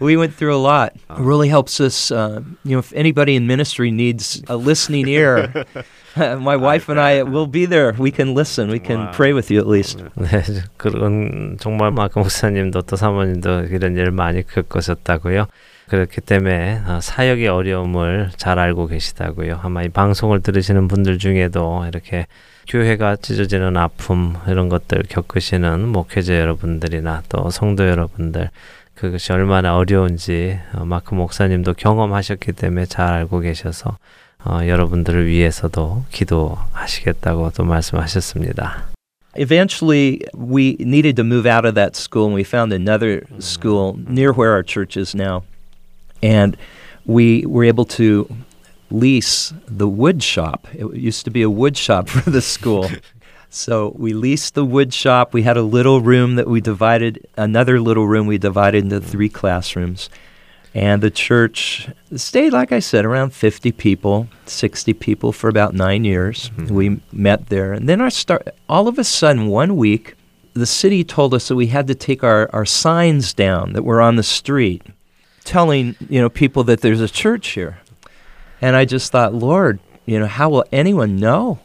We went through a lot. It really helps us. Uh, you know, if anybody in ministry needs a listening ear, my wife and I will be there. We can listen. We can pray with you at least. 네, 그런 정말 마크 목사님도 또 사모님도 이런 일 많이 겪으셨다고요. 그렇기 때문에 어, 사역의 어려움을 잘 알고 계시다고요. 아마 이 방송을 들으시는 분들 중에도 이렇게 교회가 찢어지는 아픔 이런 것들 겪으시는 목회자 여러분들이나 또 성도 여러분들 그것이 얼마나 어려운지 어, 마크 목사님도 경험하셨기 때문에 잘 알고 계셔서 어, 여러분들을 위해서도 기도하시겠다고 또 말씀하셨습니다. Eventually, we needed to move out of that school, and we found another school near where our church is now. And we were able to lease the wood shop. It used to be a wood shop for the school. So we leased the wood shop. We had a little room that we divided, another little room we divided into three classrooms. And the church stayed, like I said, around 50 people, 60 people for about nine years. Mhm. We met there. And then our start, all of a sudden, one week, the city told us that we had to take our, our signs down that were on the street, telling you know people that there's a church here. And I just thought, Lord, you know, how will anyone know?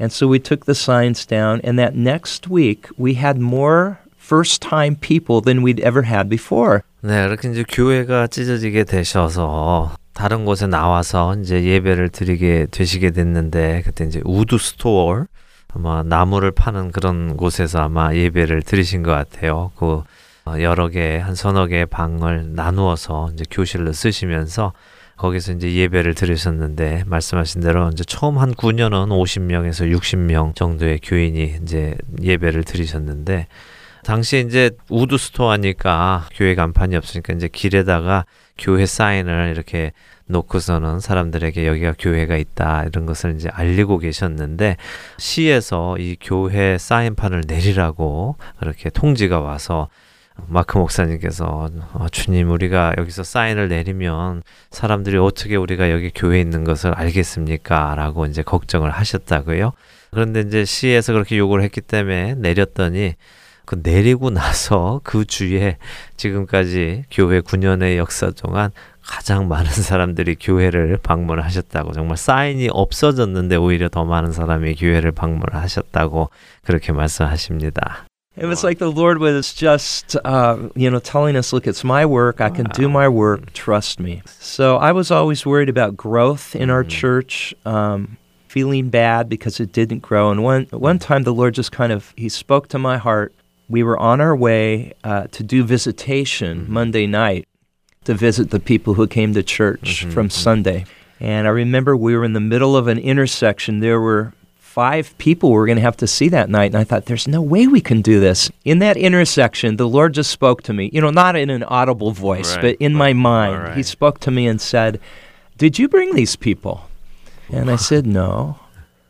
And so we took the signs down, and that next week we had more first time people than we'd ever had before. 네, 이렇게 이제 교회가 찢어지게 되셔서 다른 곳에 나와서 이제 예배를 드리게 되시게 됐는데 그때 이제 wood store 아마 나무를 파는 그런 곳에서 아마 예배를 드리신 것 같아요. 그 어, 여러 개 한 서너 개의 방을 나누어서 이제 교실로 쓰시면서 거기서 이제 예배를 드리셨는데 말씀하신 대로 이제 처음 한 9년은 50명에서 60명 정도의 교인이 이제 예배를 드리셨는데 당시에 이제 wood store니까 교회 간판이 없으니까 이제 길에다가 교회 사인을 이렇게 놓고서는 사람들에게 여기가 교회가 있다 이런 것을 이제 알리고 계셨는데 시에서 이 교회 사인판을 내리라고 그렇게 통지가 와서 마크 목사님께서 어, 주님 우리가 여기서 사인을 내리면 사람들이 어떻게 우리가 여기 교회에 있는 것을 알겠습니까? 라고 이제 걱정을 하셨다고요. 그런데 이제 시에서 그렇게 요구를 했기 때문에 내렸더니 그 내리고 나서 그 주에 지금까지 교회 9년의 역사 동안 가장 많은 사람들이 교회를 방문하셨다고 정말 사인이 없어졌는데 오히려 더 많은 사람이 교회를 방문하셨다고 그렇게 말씀하십니다. It was like the Lord was just, uh, you know, telling us, look, it's my work. I can do my work. Trust me. So I was always worried about growth in our church, um, feeling bad because it didn't grow. And one, one time the Lord just kind of, he spoke to my heart. We were on our way uh, to do visitation mm-hmm. Monday night to visit the people who came to church mm-hmm, from mm-hmm. Sunday. And I remember we were in the middle of an intersection. There were five people we were going to have to see that night. And I thought, there's no way we can do this. In that intersection, the Lord just spoke to me, you know, not in an audible voice, Right, but in my mind. all He spoke to me and said, Did you bring these people? And I said, No.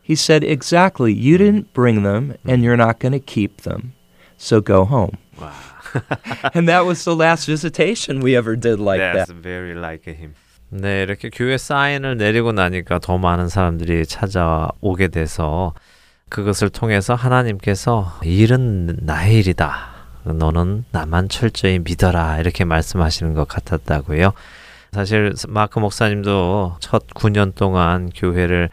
He said, Exactly. You mm. didn't bring them, and mm. you're not going to keep them. So go home. Wow. and that was the last visitation we ever did like That's that. very like him. 네, 이렇게 교회 사인을 내리고 나니까 더 많은 사람들이 찾아오게 돼서 그것을 통해서 하나님께서 일은 나의 일이다. 너는 나만 철저히 믿어라. 이렇게 말씀하시는 것 같았다고요. 사실 마크 목사님도 첫 9년 동안 교회를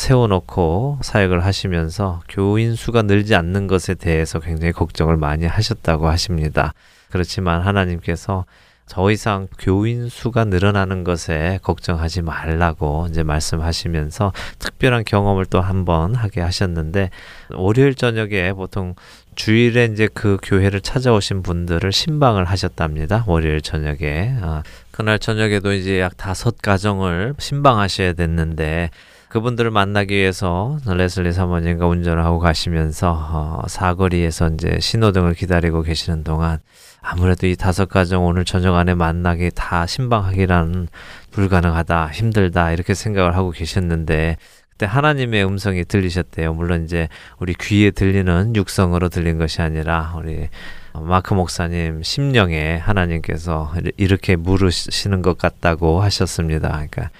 세워놓고 사역을 하시면서 교인 수가 늘지 않는 것에 대해서 굉장히 걱정을 많이 하셨다고 하십니다. 그렇지만 하나님께서 더 이상 교인 수가 늘어나는 것에 걱정하지 말라고 이제 말씀하시면서 특별한 경험을 또 한 번 하게 하셨는데 월요일 저녁에 보통 주일에 이제 그 교회를 찾아오신 분들을 신방을 하셨답니다. 월요일 저녁에. 아, 그날 저녁에도 이제 약 다섯 가정을 신방하셔야 됐는데 그분들을 만나기 위해서 레슬리 사모님과 운전을 하고 가시면서 어, 사거리에서 이제 신호등을 기다리고 계시는 동안 아무래도 이 다섯 가정 오늘 저녁 안에 만나기 다 신방하기란 불가능하다, 힘들다 이렇게 생각을 하고 계셨는데 그때 하나님의 음성이 들리셨대요. 물론 이제 우리 귀에 들리는 육성으로 들린 것이 아니라 우리 마크 목사님 심령에 하나님께서 이렇게 물으시는 것 같다고 하셨습니다. 그러니까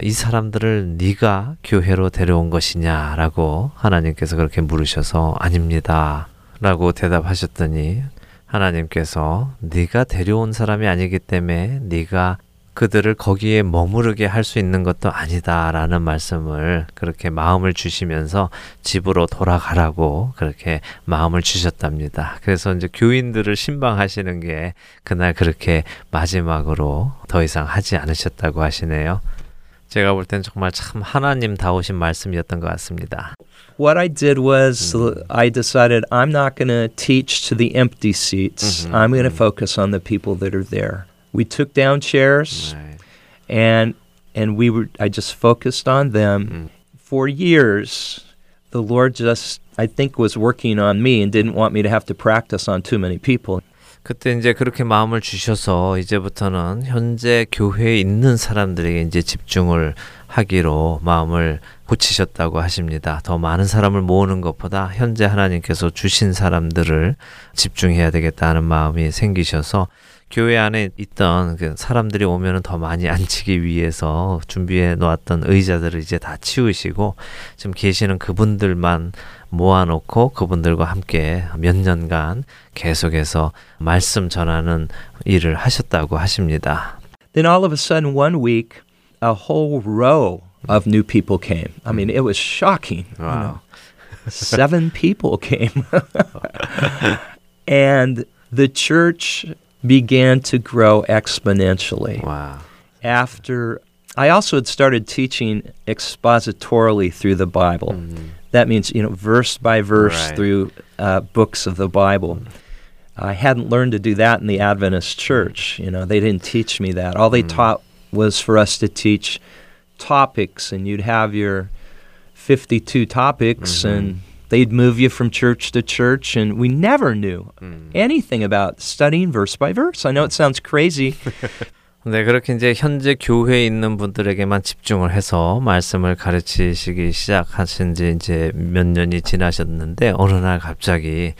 이 사람들을 네가 교회로 데려온 것이냐라고 하나님께서 그렇게 물으셔서 아닙니다라고 대답하셨더니 하나님께서 네가 데려온 사람이 아니기 때문에 네가 그들을 거기에 머무르게 할 수 있는 것도 아니다라는 말씀을 그렇게 마음을 주시면서 집으로 돌아가라고 그렇게 마음을 주셨답니다. 그래서 이제 교인들을 신방하시는 게 그날 그렇게 마지막으로 더 이상 하지 않으셨다고 하시네요. 제가 볼 땐 정말 참 하나님다우신 말씀이었던 것 같습니다. What I did was I decided I'm not going to teach to the empty seats. Mhm, I'm going to mhm. focus on the people that are there. We took down chairs 네. and and we were I just focused on them. 음. For years the Lord just I think was working on me and didn't want me to have to practice on too many people. 그때 이제 그렇게 마음을 주셔서 이제부터는 현재 교회에 있는 사람들에게 이제 집중을 하기로 마음을 고치셨다고 하십니다. 더 많은 사람을 모으는 것보다 현재 하나님께서 주신 사람들을 집중해야 되겠다는 마음이 생기셔서 교회 안에 있던 그 사람들이 오면은 더 많이 앉히기 위해서 준비해 놓았던 의자들을 이제 다 치우시고 지금 계시는 그분들만 모아놓고 그분들과 함께 몇 년간 계속해서 말씀 전하는 일을 하셨다고 하십니다. Then all of a sudden, one week, a whole row of new people came. I mean, it was shocking. you Wow. know. Seven people came. and the church began to grow exponentially. 와. After I also had started teaching expositorily through the Bible. 음, That means, you know, verse by verse Right. through uh, books of the Bible. I hadn't learned to do that in the Adventist church. You know, they didn't teach me that. All they hmm. taught was for us to teach topics, and you'd have your 52 topics, mm-hmm. and they'd move you from church to church, and we never knew 음. anything about studying verse by verse. I know it hmm. sounds crazy. 네, 그렇게 이제 현재 교회에 있는 분들에게만 집중을 해서 말씀을 가르치시기 시작하신 지 이제 몇 년이 지나셨는데 어느 날 갑자기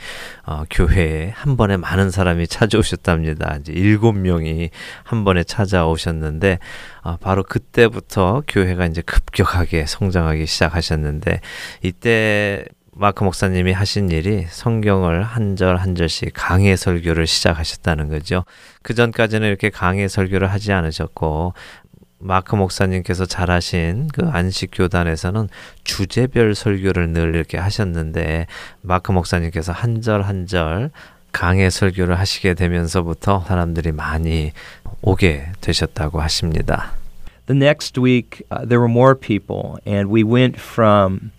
어, 교회에 한 번에 많은 사람이 찾아오셨답니다. 이제 일곱 명이 한 번에 찾아오셨는데 어, 바로 그때부터 교회가 이제 급격하게 성장하기 시작하셨는데 이때 마크 목사님이 하신 일이 성경을 한 절 한 절씩 강해 설교를 시작하셨다는 거죠. 그 전까지는 이렇게 강해 설교를 하지 않으셨고 마크 목사님께서 잘하신 그 안식 교단에서는 주제별 설교를 늘 이렇게 하셨는데 마크 목사님께서 한 절 한 절 강해 설교를 하시게 되면서부터 사람들이 많이 오게 되셨다고 하십니다. The next week, uh, there were more people, and we went from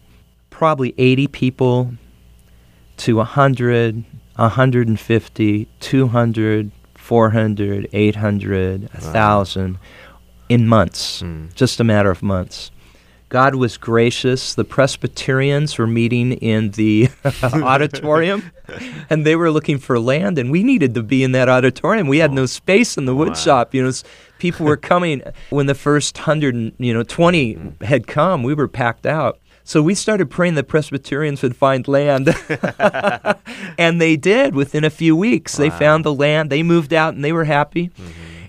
probably 80 people to 100, 150, 200, 400, 800, 1,000 in months, 음. just a matter of months. God was gracious. The Presbyterians were meeting in the auditorium, and they were looking for land, and we needed to be in that auditorium. We had no oh. space in the wood Wow. shop. You know, people were coming when the first hundred, you know, twenty hmm. had come. We were packed out. So we started praying the Presbyterians would find land. and they did within a few weeks. They found the land, they moved out, and they were happy.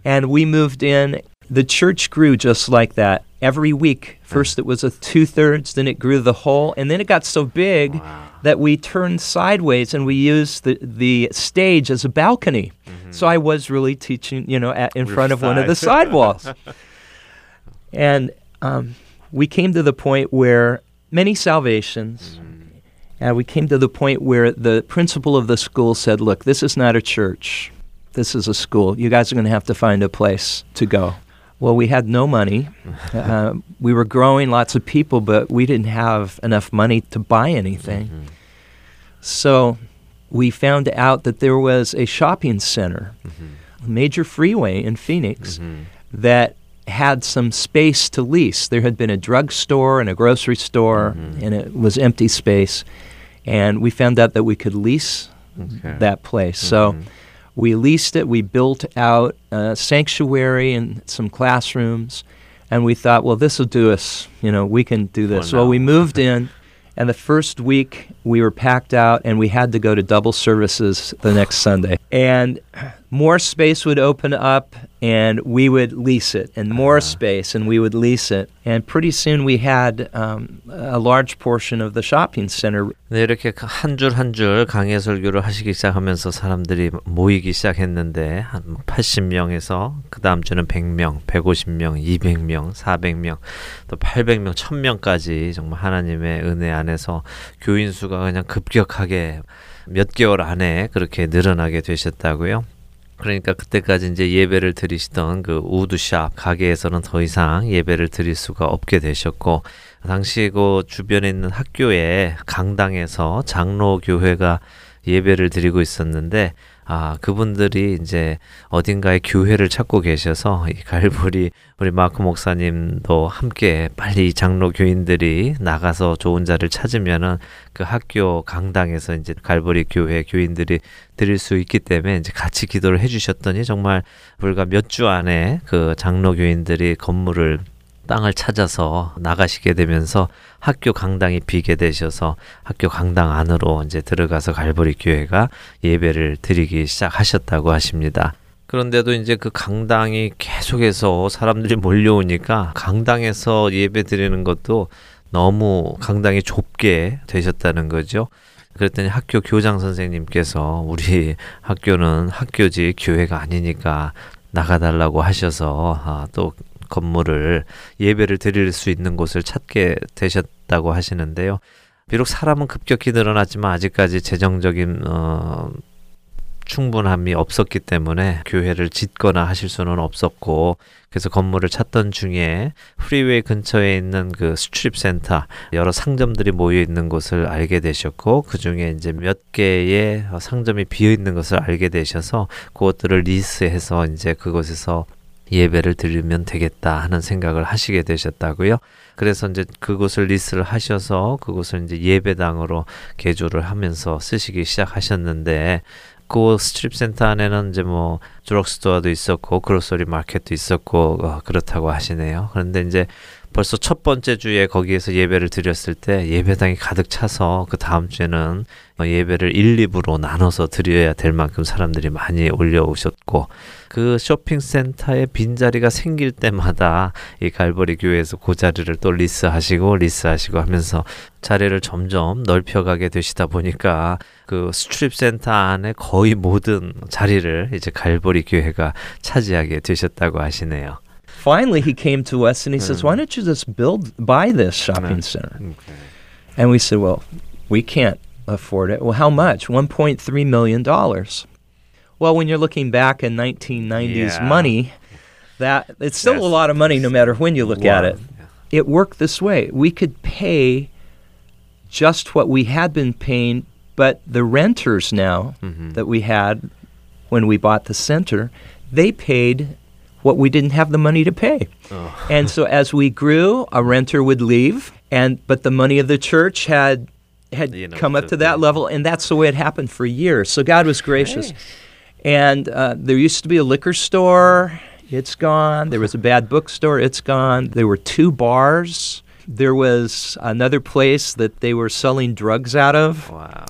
And we moved in. The church grew just like that every week. First, it was a two thirds, then it grew the whole, and then it got so big that we turned sideways and we used the, the stage as a balcony. So I was really teaching, you know, at, in front of one of the sidewalls. and um, we came to the point where many salvations, and we came to the point where the principal of the school said, Look, this is not a church. This is a school. You guys are going to have to find a place to go. Well, we had no money. uh, we were growing lots of people, but we didn't have enough money to buy anything. Mm-hmm. So we found out that there was a shopping center, mm-hmm. a major freeway in Phoenix, mm-hmm. that had some space to lease. There had been a drugstore and a grocery store, mm-hmm. and it was empty space. And we found out that we could lease Okay. that place. So mm-hmm. we leased it. We built out a sanctuary and some classrooms. And we thought, well, this will do us. You know, we can do this. Well, well, we moved in. And the first week we were packed out and we had to go to double services the next Sunday. And more space would open up and we would lease it, and more space and we would lease it. And pretty soon we had um, a large portion of the shopping center 네, 이렇게 한 줄 한 줄 강해 설교를 하시기 시작하면서 사람들이 모이기 시작했는데 한 80명에서 그 다음 주는 100명, 150명, 200명, 400명, 또 800명, 1000명까지 정말 하나님의 은혜 안에서 교인 수가 그냥 급격하게 몇 개월 안에 그렇게 늘어나게 되셨다고요. 그러니까 그때까지 이제 예배를 드리시던 그 우드샵 가게에서는 더 이상 예배를 드릴 수가 없게 되셨고 당시 그 주변에 있는 학교에 강당에서 장로 교회가 예배를 드리고 있었는데 아, 그분들이 이제 어딘가에 교회를 찾고 계셔서 이 갈보리 우리 마크 목사님도 함께 빨리 장로 교인들이 나가서 좋은 자를 찾으면은 그 학교 강당에서 이제 갈보리 교회 교인들이 드릴 수 있기 때문에 이제 같이 기도를 해 주셨더니 정말 불과 몇 주 안에 그 장로 교인들이 건물을 땅을 찾아서 나가시게 되면서 학교 강당이 비게 되셔서 학교 강당 안으로 이제 들어가서 갈보리 교회가 예배를 드리기 시작하셨다고 하십니다. 그런데도 이제 그 강당이 계속해서 사람들이 몰려오니까 강당에서 예배 드리는 것도 너무 강당이 좁게 되셨다는 거죠. 그랬더니 학교 교장 선생님께서 우리 학교는 학교지 교회가 아니니까 나가달라고 하셔서 아, 또 건물을 예배를 드릴 수 있는 곳을 찾게 되셨다고 하시는데요. 비록 사람은 급격히 늘어났지만 아직까지 재정적인 어, 충분함이 없었기 때문에 교회를 짓거나 하실 수는 없었고 그래서 건물을 찾던 중에 freeway 근처에 있는 그 strip center 여러 상점들이 모여 있는 곳을 알게 되셨고 그 중에 이제 몇 개의 상점이 비어 있는 것을 알게 되셔서 그것들을 리스해서 이제 그곳에서 예배를 드리면 되겠다 하는 생각을 하시게 되셨다고요. 그래서 이제 그곳을 리스를 하셔서 그곳을 이제 예배당으로 개조를 하면서 쓰시기 시작하셨는데 그 strip center 안에는 이제 뭐 drugstore도 있었고 grocery market도 있었고 어, 그렇다고 하시네요. 그런데 이제 벌써 첫 번째 주에 거기에서 예배를 드렸을 때 예배당이 가득 차서 그 다음 주에는 예배를 1, 2부로 나눠서 드려야 될 만큼 사람들이 많이 몰려오셨고 그 쇼핑센터에 빈자리가 생길 때마다 이 갈보리 교회에서 그 자리를 또 리스하시고 리스하시고 하면서 자리를 점점 넓혀가게 되시다 보니까 그 스트립 센터 안에 거의 모든 자리를 이제 갈보리 교회가 차지하게 되셨다고 하시네요. Finally, he came to us and he says, "Why don't you just build, buy this shopping center?" And we said, "Well, we can't afford it. Well, how much? 1.3 million dollars." Well, when you're looking back in 1990s Yeah. money, that it's still a lot of money no matter when you look at it. It worked this way. We could pay just what we had been paying, but the renters now Mhm. that we had when we bought the center, they paid what we didn't have the money to pay. Oh. And so as we grew, a renter would leave and but the money of the church had had You know, come up to that the- level and that's the way it happened for years. So God was gracious. And uh, there used to be a liquor store. It's gone. There was a bad bookstore. It's gone. There were two bars. There was another place that they were selling drugs out of. Wow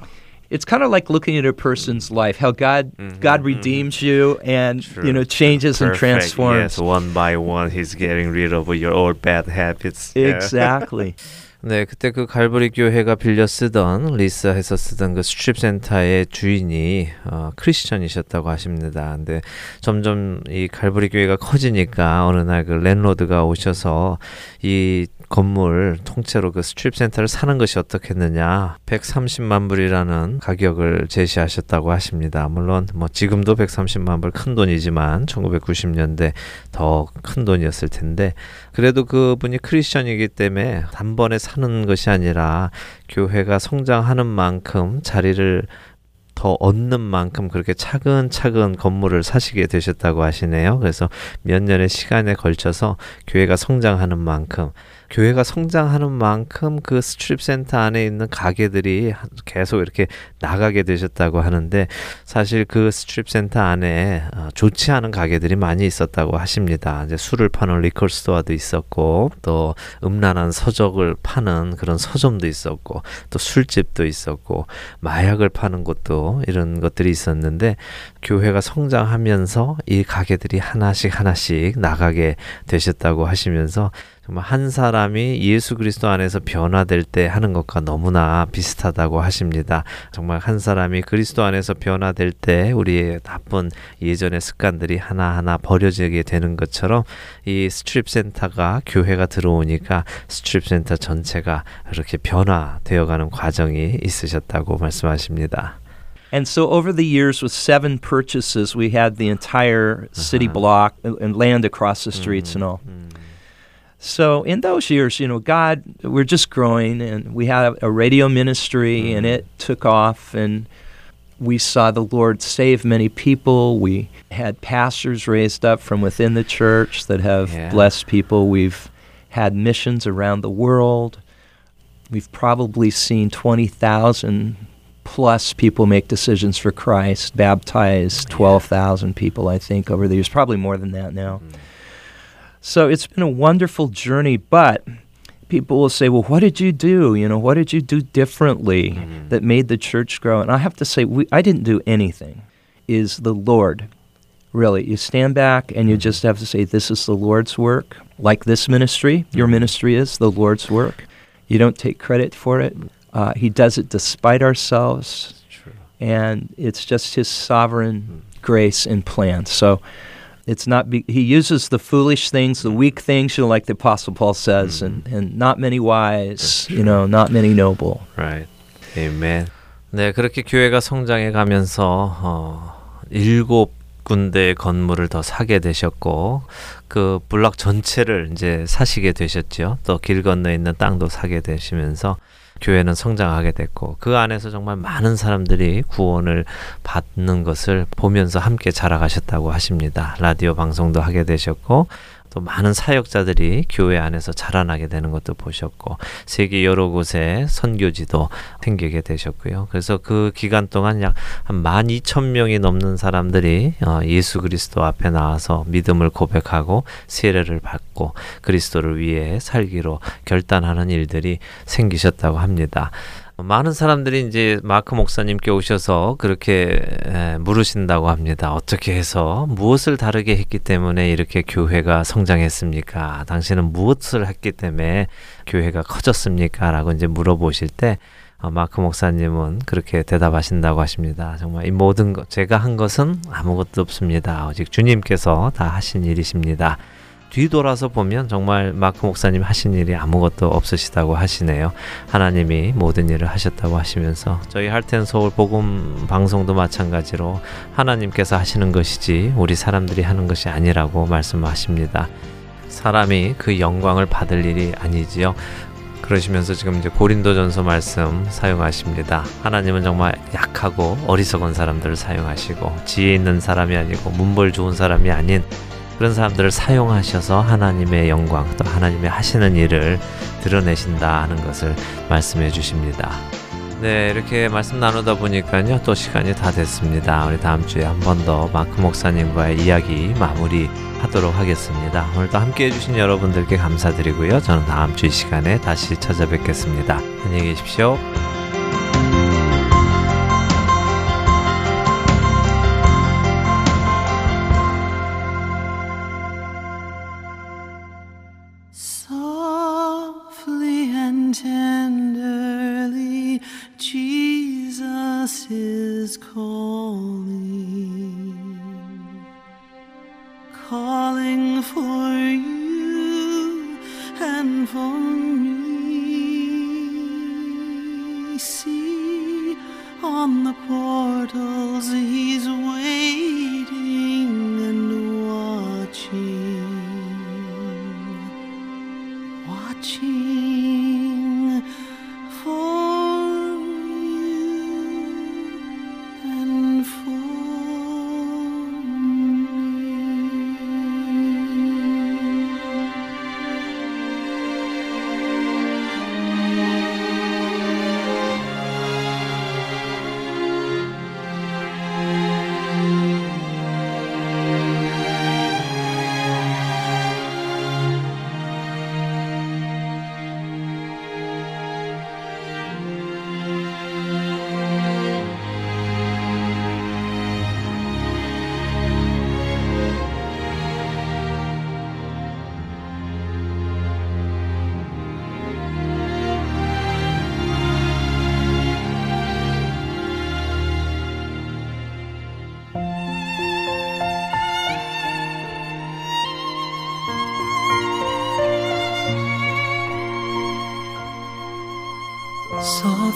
It's kind of like looking at a person's life, how God God redeems you and you know changes and Perfect. transforms. Yes, one by one he's getting rid of your old bad habits. Yeah. Exactly. 네, 그때 그 갈보리 교회가 빌려 쓰던 리스해서 쓰던 그 스트립 센터의 주인이 어, 크리스천이셨다고 하십니다. 근데 점점 이 갈보리 교회가 커지니까 어느 날 그 랜로드가 오셔서 이 건물 통째로 그 strip center를 사는 것이 어떻겠느냐 130만 불이라는 가격을 제시하셨다고 하십니다. 물론 뭐 지금도 130만 불 큰 돈이지만 1990년대 더 큰 돈이었을 텐데 그래도 그분이 크리스천이기 때문에 단번에 사는 것이 아니라 교회가 성장하는 만큼 자리를 더 얻는 만큼 그렇게 차근차근 건물을 사시게 되셨다고 하시네요. 그래서 몇 년의 시간에 걸쳐서 교회가 성장하는 만큼 교회가 성장하는 만큼 그 strip center 안에 있는 가게들이 계속 이렇게 나가게 되셨다고 하는데 사실 그 strip center 안에 어, 좋지 않은 가게들이 많이 있었다고 하십니다. 이제 술을 파는 리커 스토어도 있었고 또 음란한 서적을 파는 그런 서점도 있었고 또 술집도 있었고 마약을 파는 곳도 이런 것들이 있었는데 교회가 성장하면서 이 가게들이 하나씩 하나씩 나가게 되셨다고 하시면서 한 사람이 예수 그리스도 안에서 변화될 때 하는 것과 너무나 비슷하다고 하십니다. 정말 한 사람이 그리스도 안에서 변화될 때 우리의 나쁜 예전의 습관들이 하나하나 버려지게 되는 것처럼 이 strip center가 교회가 들어오니까 strip center 전체가 이렇게 변화되어 가는 과정이 있으셨다고 말씀하십니다. And so over the years, with seven purchases, we had the entire city block uh, and land across the streets and all. So in those years, you know, God, we're just growing, and we had a radio ministry, and mm-hmm. it took off, and we saw the Lord save many people. We had pastors raised up from within the church that have Yeah. blessed people. We've had missions around the world. We've probably seen 20,000 plus people make decisions for Christ, baptized 12,000 people, I think, over the years. Probably more than that now. Mm. So it's been a wonderful journey, but people will say, well, what did you do? You know, what did you do differently mm-hmm. that made the church grow? And I have to say, we, I didn't do anything. Is the Lord. Really, you stand back and you mm-hmm. just have to say, this is the Lord's work. Like this ministry, your mm-hmm. ministry is the Lord's work. You don't take credit for it. Uh, he does it despite ourselves and it's just his sovereign grace and plan. So it's not be, he uses the foolish things, the weak things, you know, like the Apostle Paul says, and, and not many wise, you know, not many noble. Right. Amen. 네, 그렇게 교회가 성장해 가면서 어, 일곱 군데의 건물을 더 사게 되셨고 그 블락 전체를 이제 사시게 되셨죠. 또 길 건너에 있는 땅도 사게 되시면서 교회는 성장하게 됐고 그 안에서 정말 많은 사람들이 구원을 받는 것을 보면서 함께 자라가셨다고 하십니다. 라디오 방송도 하게 되셨고 또 많은 사역자들이 교회 안에서 자라나게 되는 것도 보셨고 세계 여러 곳에 선교지도 생기게 되셨고요. 그래서 그 기간 동안 약 한 12,000명이 넘는 사람들이 어, 예수 그리스도 앞에 나와서 믿음을 고백하고 세례를 받고 그리스도를 위해 살기로 결단하는 일들이 생기셨다고 합니다. 많은 사람들이 이제 마크 목사님께 오셔서 그렇게 에, 물으신다고 합니다. 어떻게 해서 무엇을 다르게 했기 때문에 이렇게 교회가 성장했습니까? 당신은 무엇을 했기 때문에 교회가 커졌습니까? 라고 이제 물어보실 때 어, 마크 목사님은 그렇게 대답하신다고 하십니다. 정말 이 모든 것, 제가 한 것은 아무것도 없습니다. 오직 주님께서 다 하신 일이십니다. 뒤돌아서 보면 정말 마크 목사님 하신 일이 아무것도 없으시다고 하시네요. 하나님이 모든 일을 하셨다고 하시면서 저희 할텐 서울 복음 방송도 마찬가지로 하나님께서 하시는 것이지 우리 사람들이 하는 것이 아니라고 말씀하십니다. 사람이 그 영광을 받을 일이 아니지요. 그러시면서 지금 이제 고린도전서 말씀 사용하십니다. 하나님은 정말 약하고 어리석은 사람들을 사용하시고 지혜 있는 사람이 아니고 문벌 좋은 사람이 아닌 그런 사람들을 사용하셔서 하나님의 영광 또 하나님의 하시는 일을 드러내신다 하는 것을 말씀해 주십니다. 네, 이렇게 말씀 나누다 보니까요, 또 시간이 다 됐습니다. 우리 다음 주에 한 번 더 마크 목사님과의 이야기 마무리 하도록 하겠습니다. 오늘도 함께 해주신 여러분들께 감사드리고요. 저는 다음 주 이 시간에 다시 찾아뵙겠습니다. 안녕히 계십시오. On the portals, He's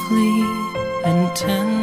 Softly and tenderly,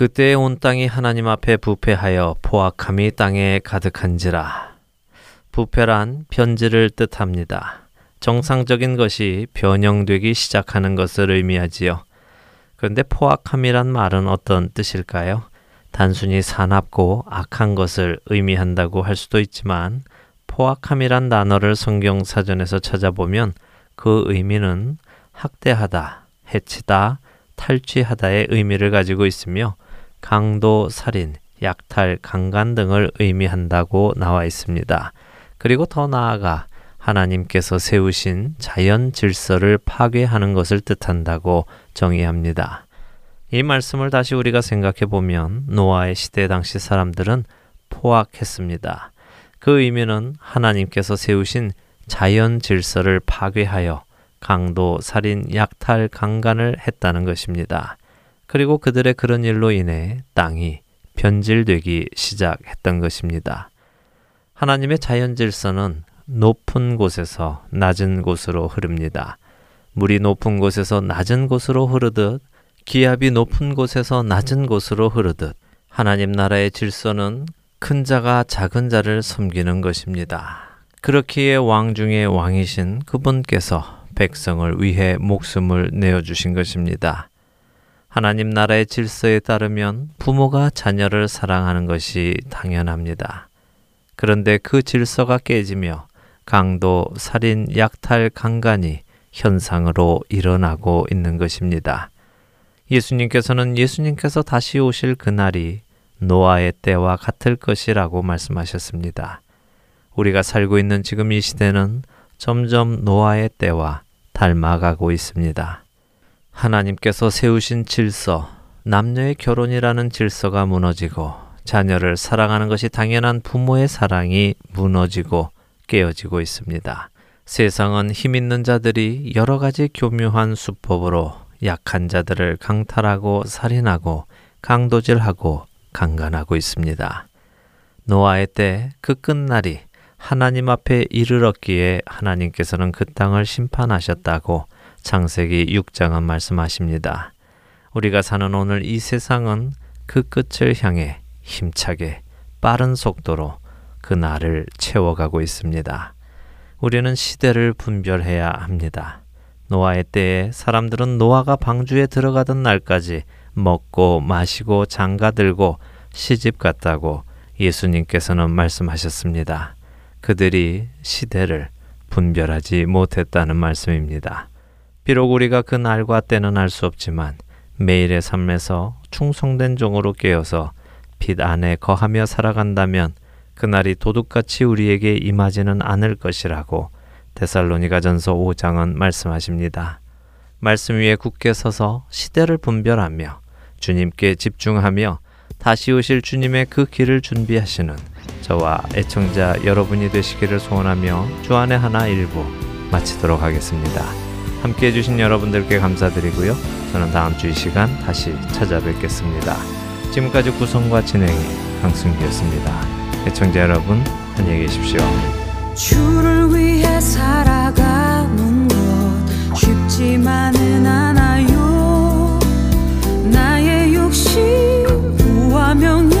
그때에 온 땅이 하나님 앞에 부패하여 포악함이 땅에 가득한지라. 부패란 변질을 뜻합니다. 정상적인 것이 변형되기 시작하는 것을 의미하지요. 그런데 포악함이란 말은 어떤 뜻일까요? 단순히 사납고 악한 것을 의미한다고 할 수도 있지만 포악함이란 단어를 성경 사전에서 찾아보면 그 의미는 학대하다, 해치다, 탈취하다의 의미를 가지고 있으며 강도, 살인, 약탈, 강간 등을 의미한다고 나와 있습니다. 그리고 더 나아가 하나님께서 세우신 자연 질서를 파괴하는 것을 뜻한다고 정의합니다. 이 말씀을 다시 우리가 생각해 보면 노아의 시대 당시 사람들은 포악했습니다. 그 의미는 하나님께서 세우신 자연 질서를 파괴하여 강도, 살인, 약탈, 강간을 했다는 것입니다. 그리고 그들의 그런 일로 인해 땅이 변질되기 시작했던 것입니다. 하나님의 자연 질서는 높은 곳에서 낮은 곳으로 흐릅니다. 물이 높은 곳에서 낮은 곳으로 흐르듯 기압이 높은 곳에서 낮은 곳으로 흐르듯 하나님 나라의 질서는 큰 자가 작은 자를 섬기는 것입니다. 그렇기에 왕 중에 왕이신 그분께서 백성을 위해 목숨을 내어 주신 것입니다. 하나님 나라의 질서에 따르면 부모가 자녀를 사랑하는 것이 당연합니다. 그런데 그 질서가 깨지며 강도, 살인, 약탈, 강간이 현상으로 일어나고 있는 것입니다. 예수님께서는 예수님께서 다시 오실 그날이 노아의 때와 같을 것이라고 말씀하셨습니다. 우리가 살고 있는 지금 이 시대는 점점 노아의 때와 닮아가고 있습니다. 하나님께서 세우신 질서, 남녀의 결혼이라는 질서가 무너지고 자녀를 사랑하는 것이 당연한 부모의 사랑이 무너지고 깨어지고 있습니다. 세상은 힘 있는 자들이 여러 가지 교묘한 수법으로 약한 자들을 강탈하고 살인하고 강도질하고 강간하고 있습니다. 노아의 때 그 끝날이 하나님 앞에 이르렀기에 하나님께서는 그 땅을 심판하셨다고 창세기 6장은 말씀하십니다. 우리가 사는 오늘 이 세상은 그 끝을 향해 힘차게 빠른 속도로 그 날을 채워가고 있습니다. 우리는 시대를 분별해야 합니다. 노아의 때에 사람들은 노아가 방주에 들어가던 날까지 먹고 마시고 장가 들고 시집 갔다고 예수님께서는 말씀하셨습니다. 그들이 시대를 분별하지 못했다는 말씀입니다. 비록 우리가 그 날과 때는 알 수 없지만 매일의 삶에서 충성된 종으로 깨어서 빛 안에 거하며 살아간다면 그날이 도둑같이 우리에게 임하지는 않을 것이라고 데살로니가전서 5장은 말씀하십니다. 말씀 위에 굳게 서서 시대를 분별하며 주님께 집중하며 다시 오실 주님의 그 길을 준비하시는 저와 애청자 여러분이 되시기를 소원하며 주안의 하나 일부 마치도록 하겠습니다. 함께 해주신 여러분들께 감사드리고요. 저는 다음 주 이 시간 다시 찾아뵙겠습니다. 지금까지 구성과 진행의 강승기였습니다. 애청자 여러분, 안녕히 계십시오. 주를 위해 살아가는 것 쉽지만은 않아요. 나의 욕심, 부와 명예.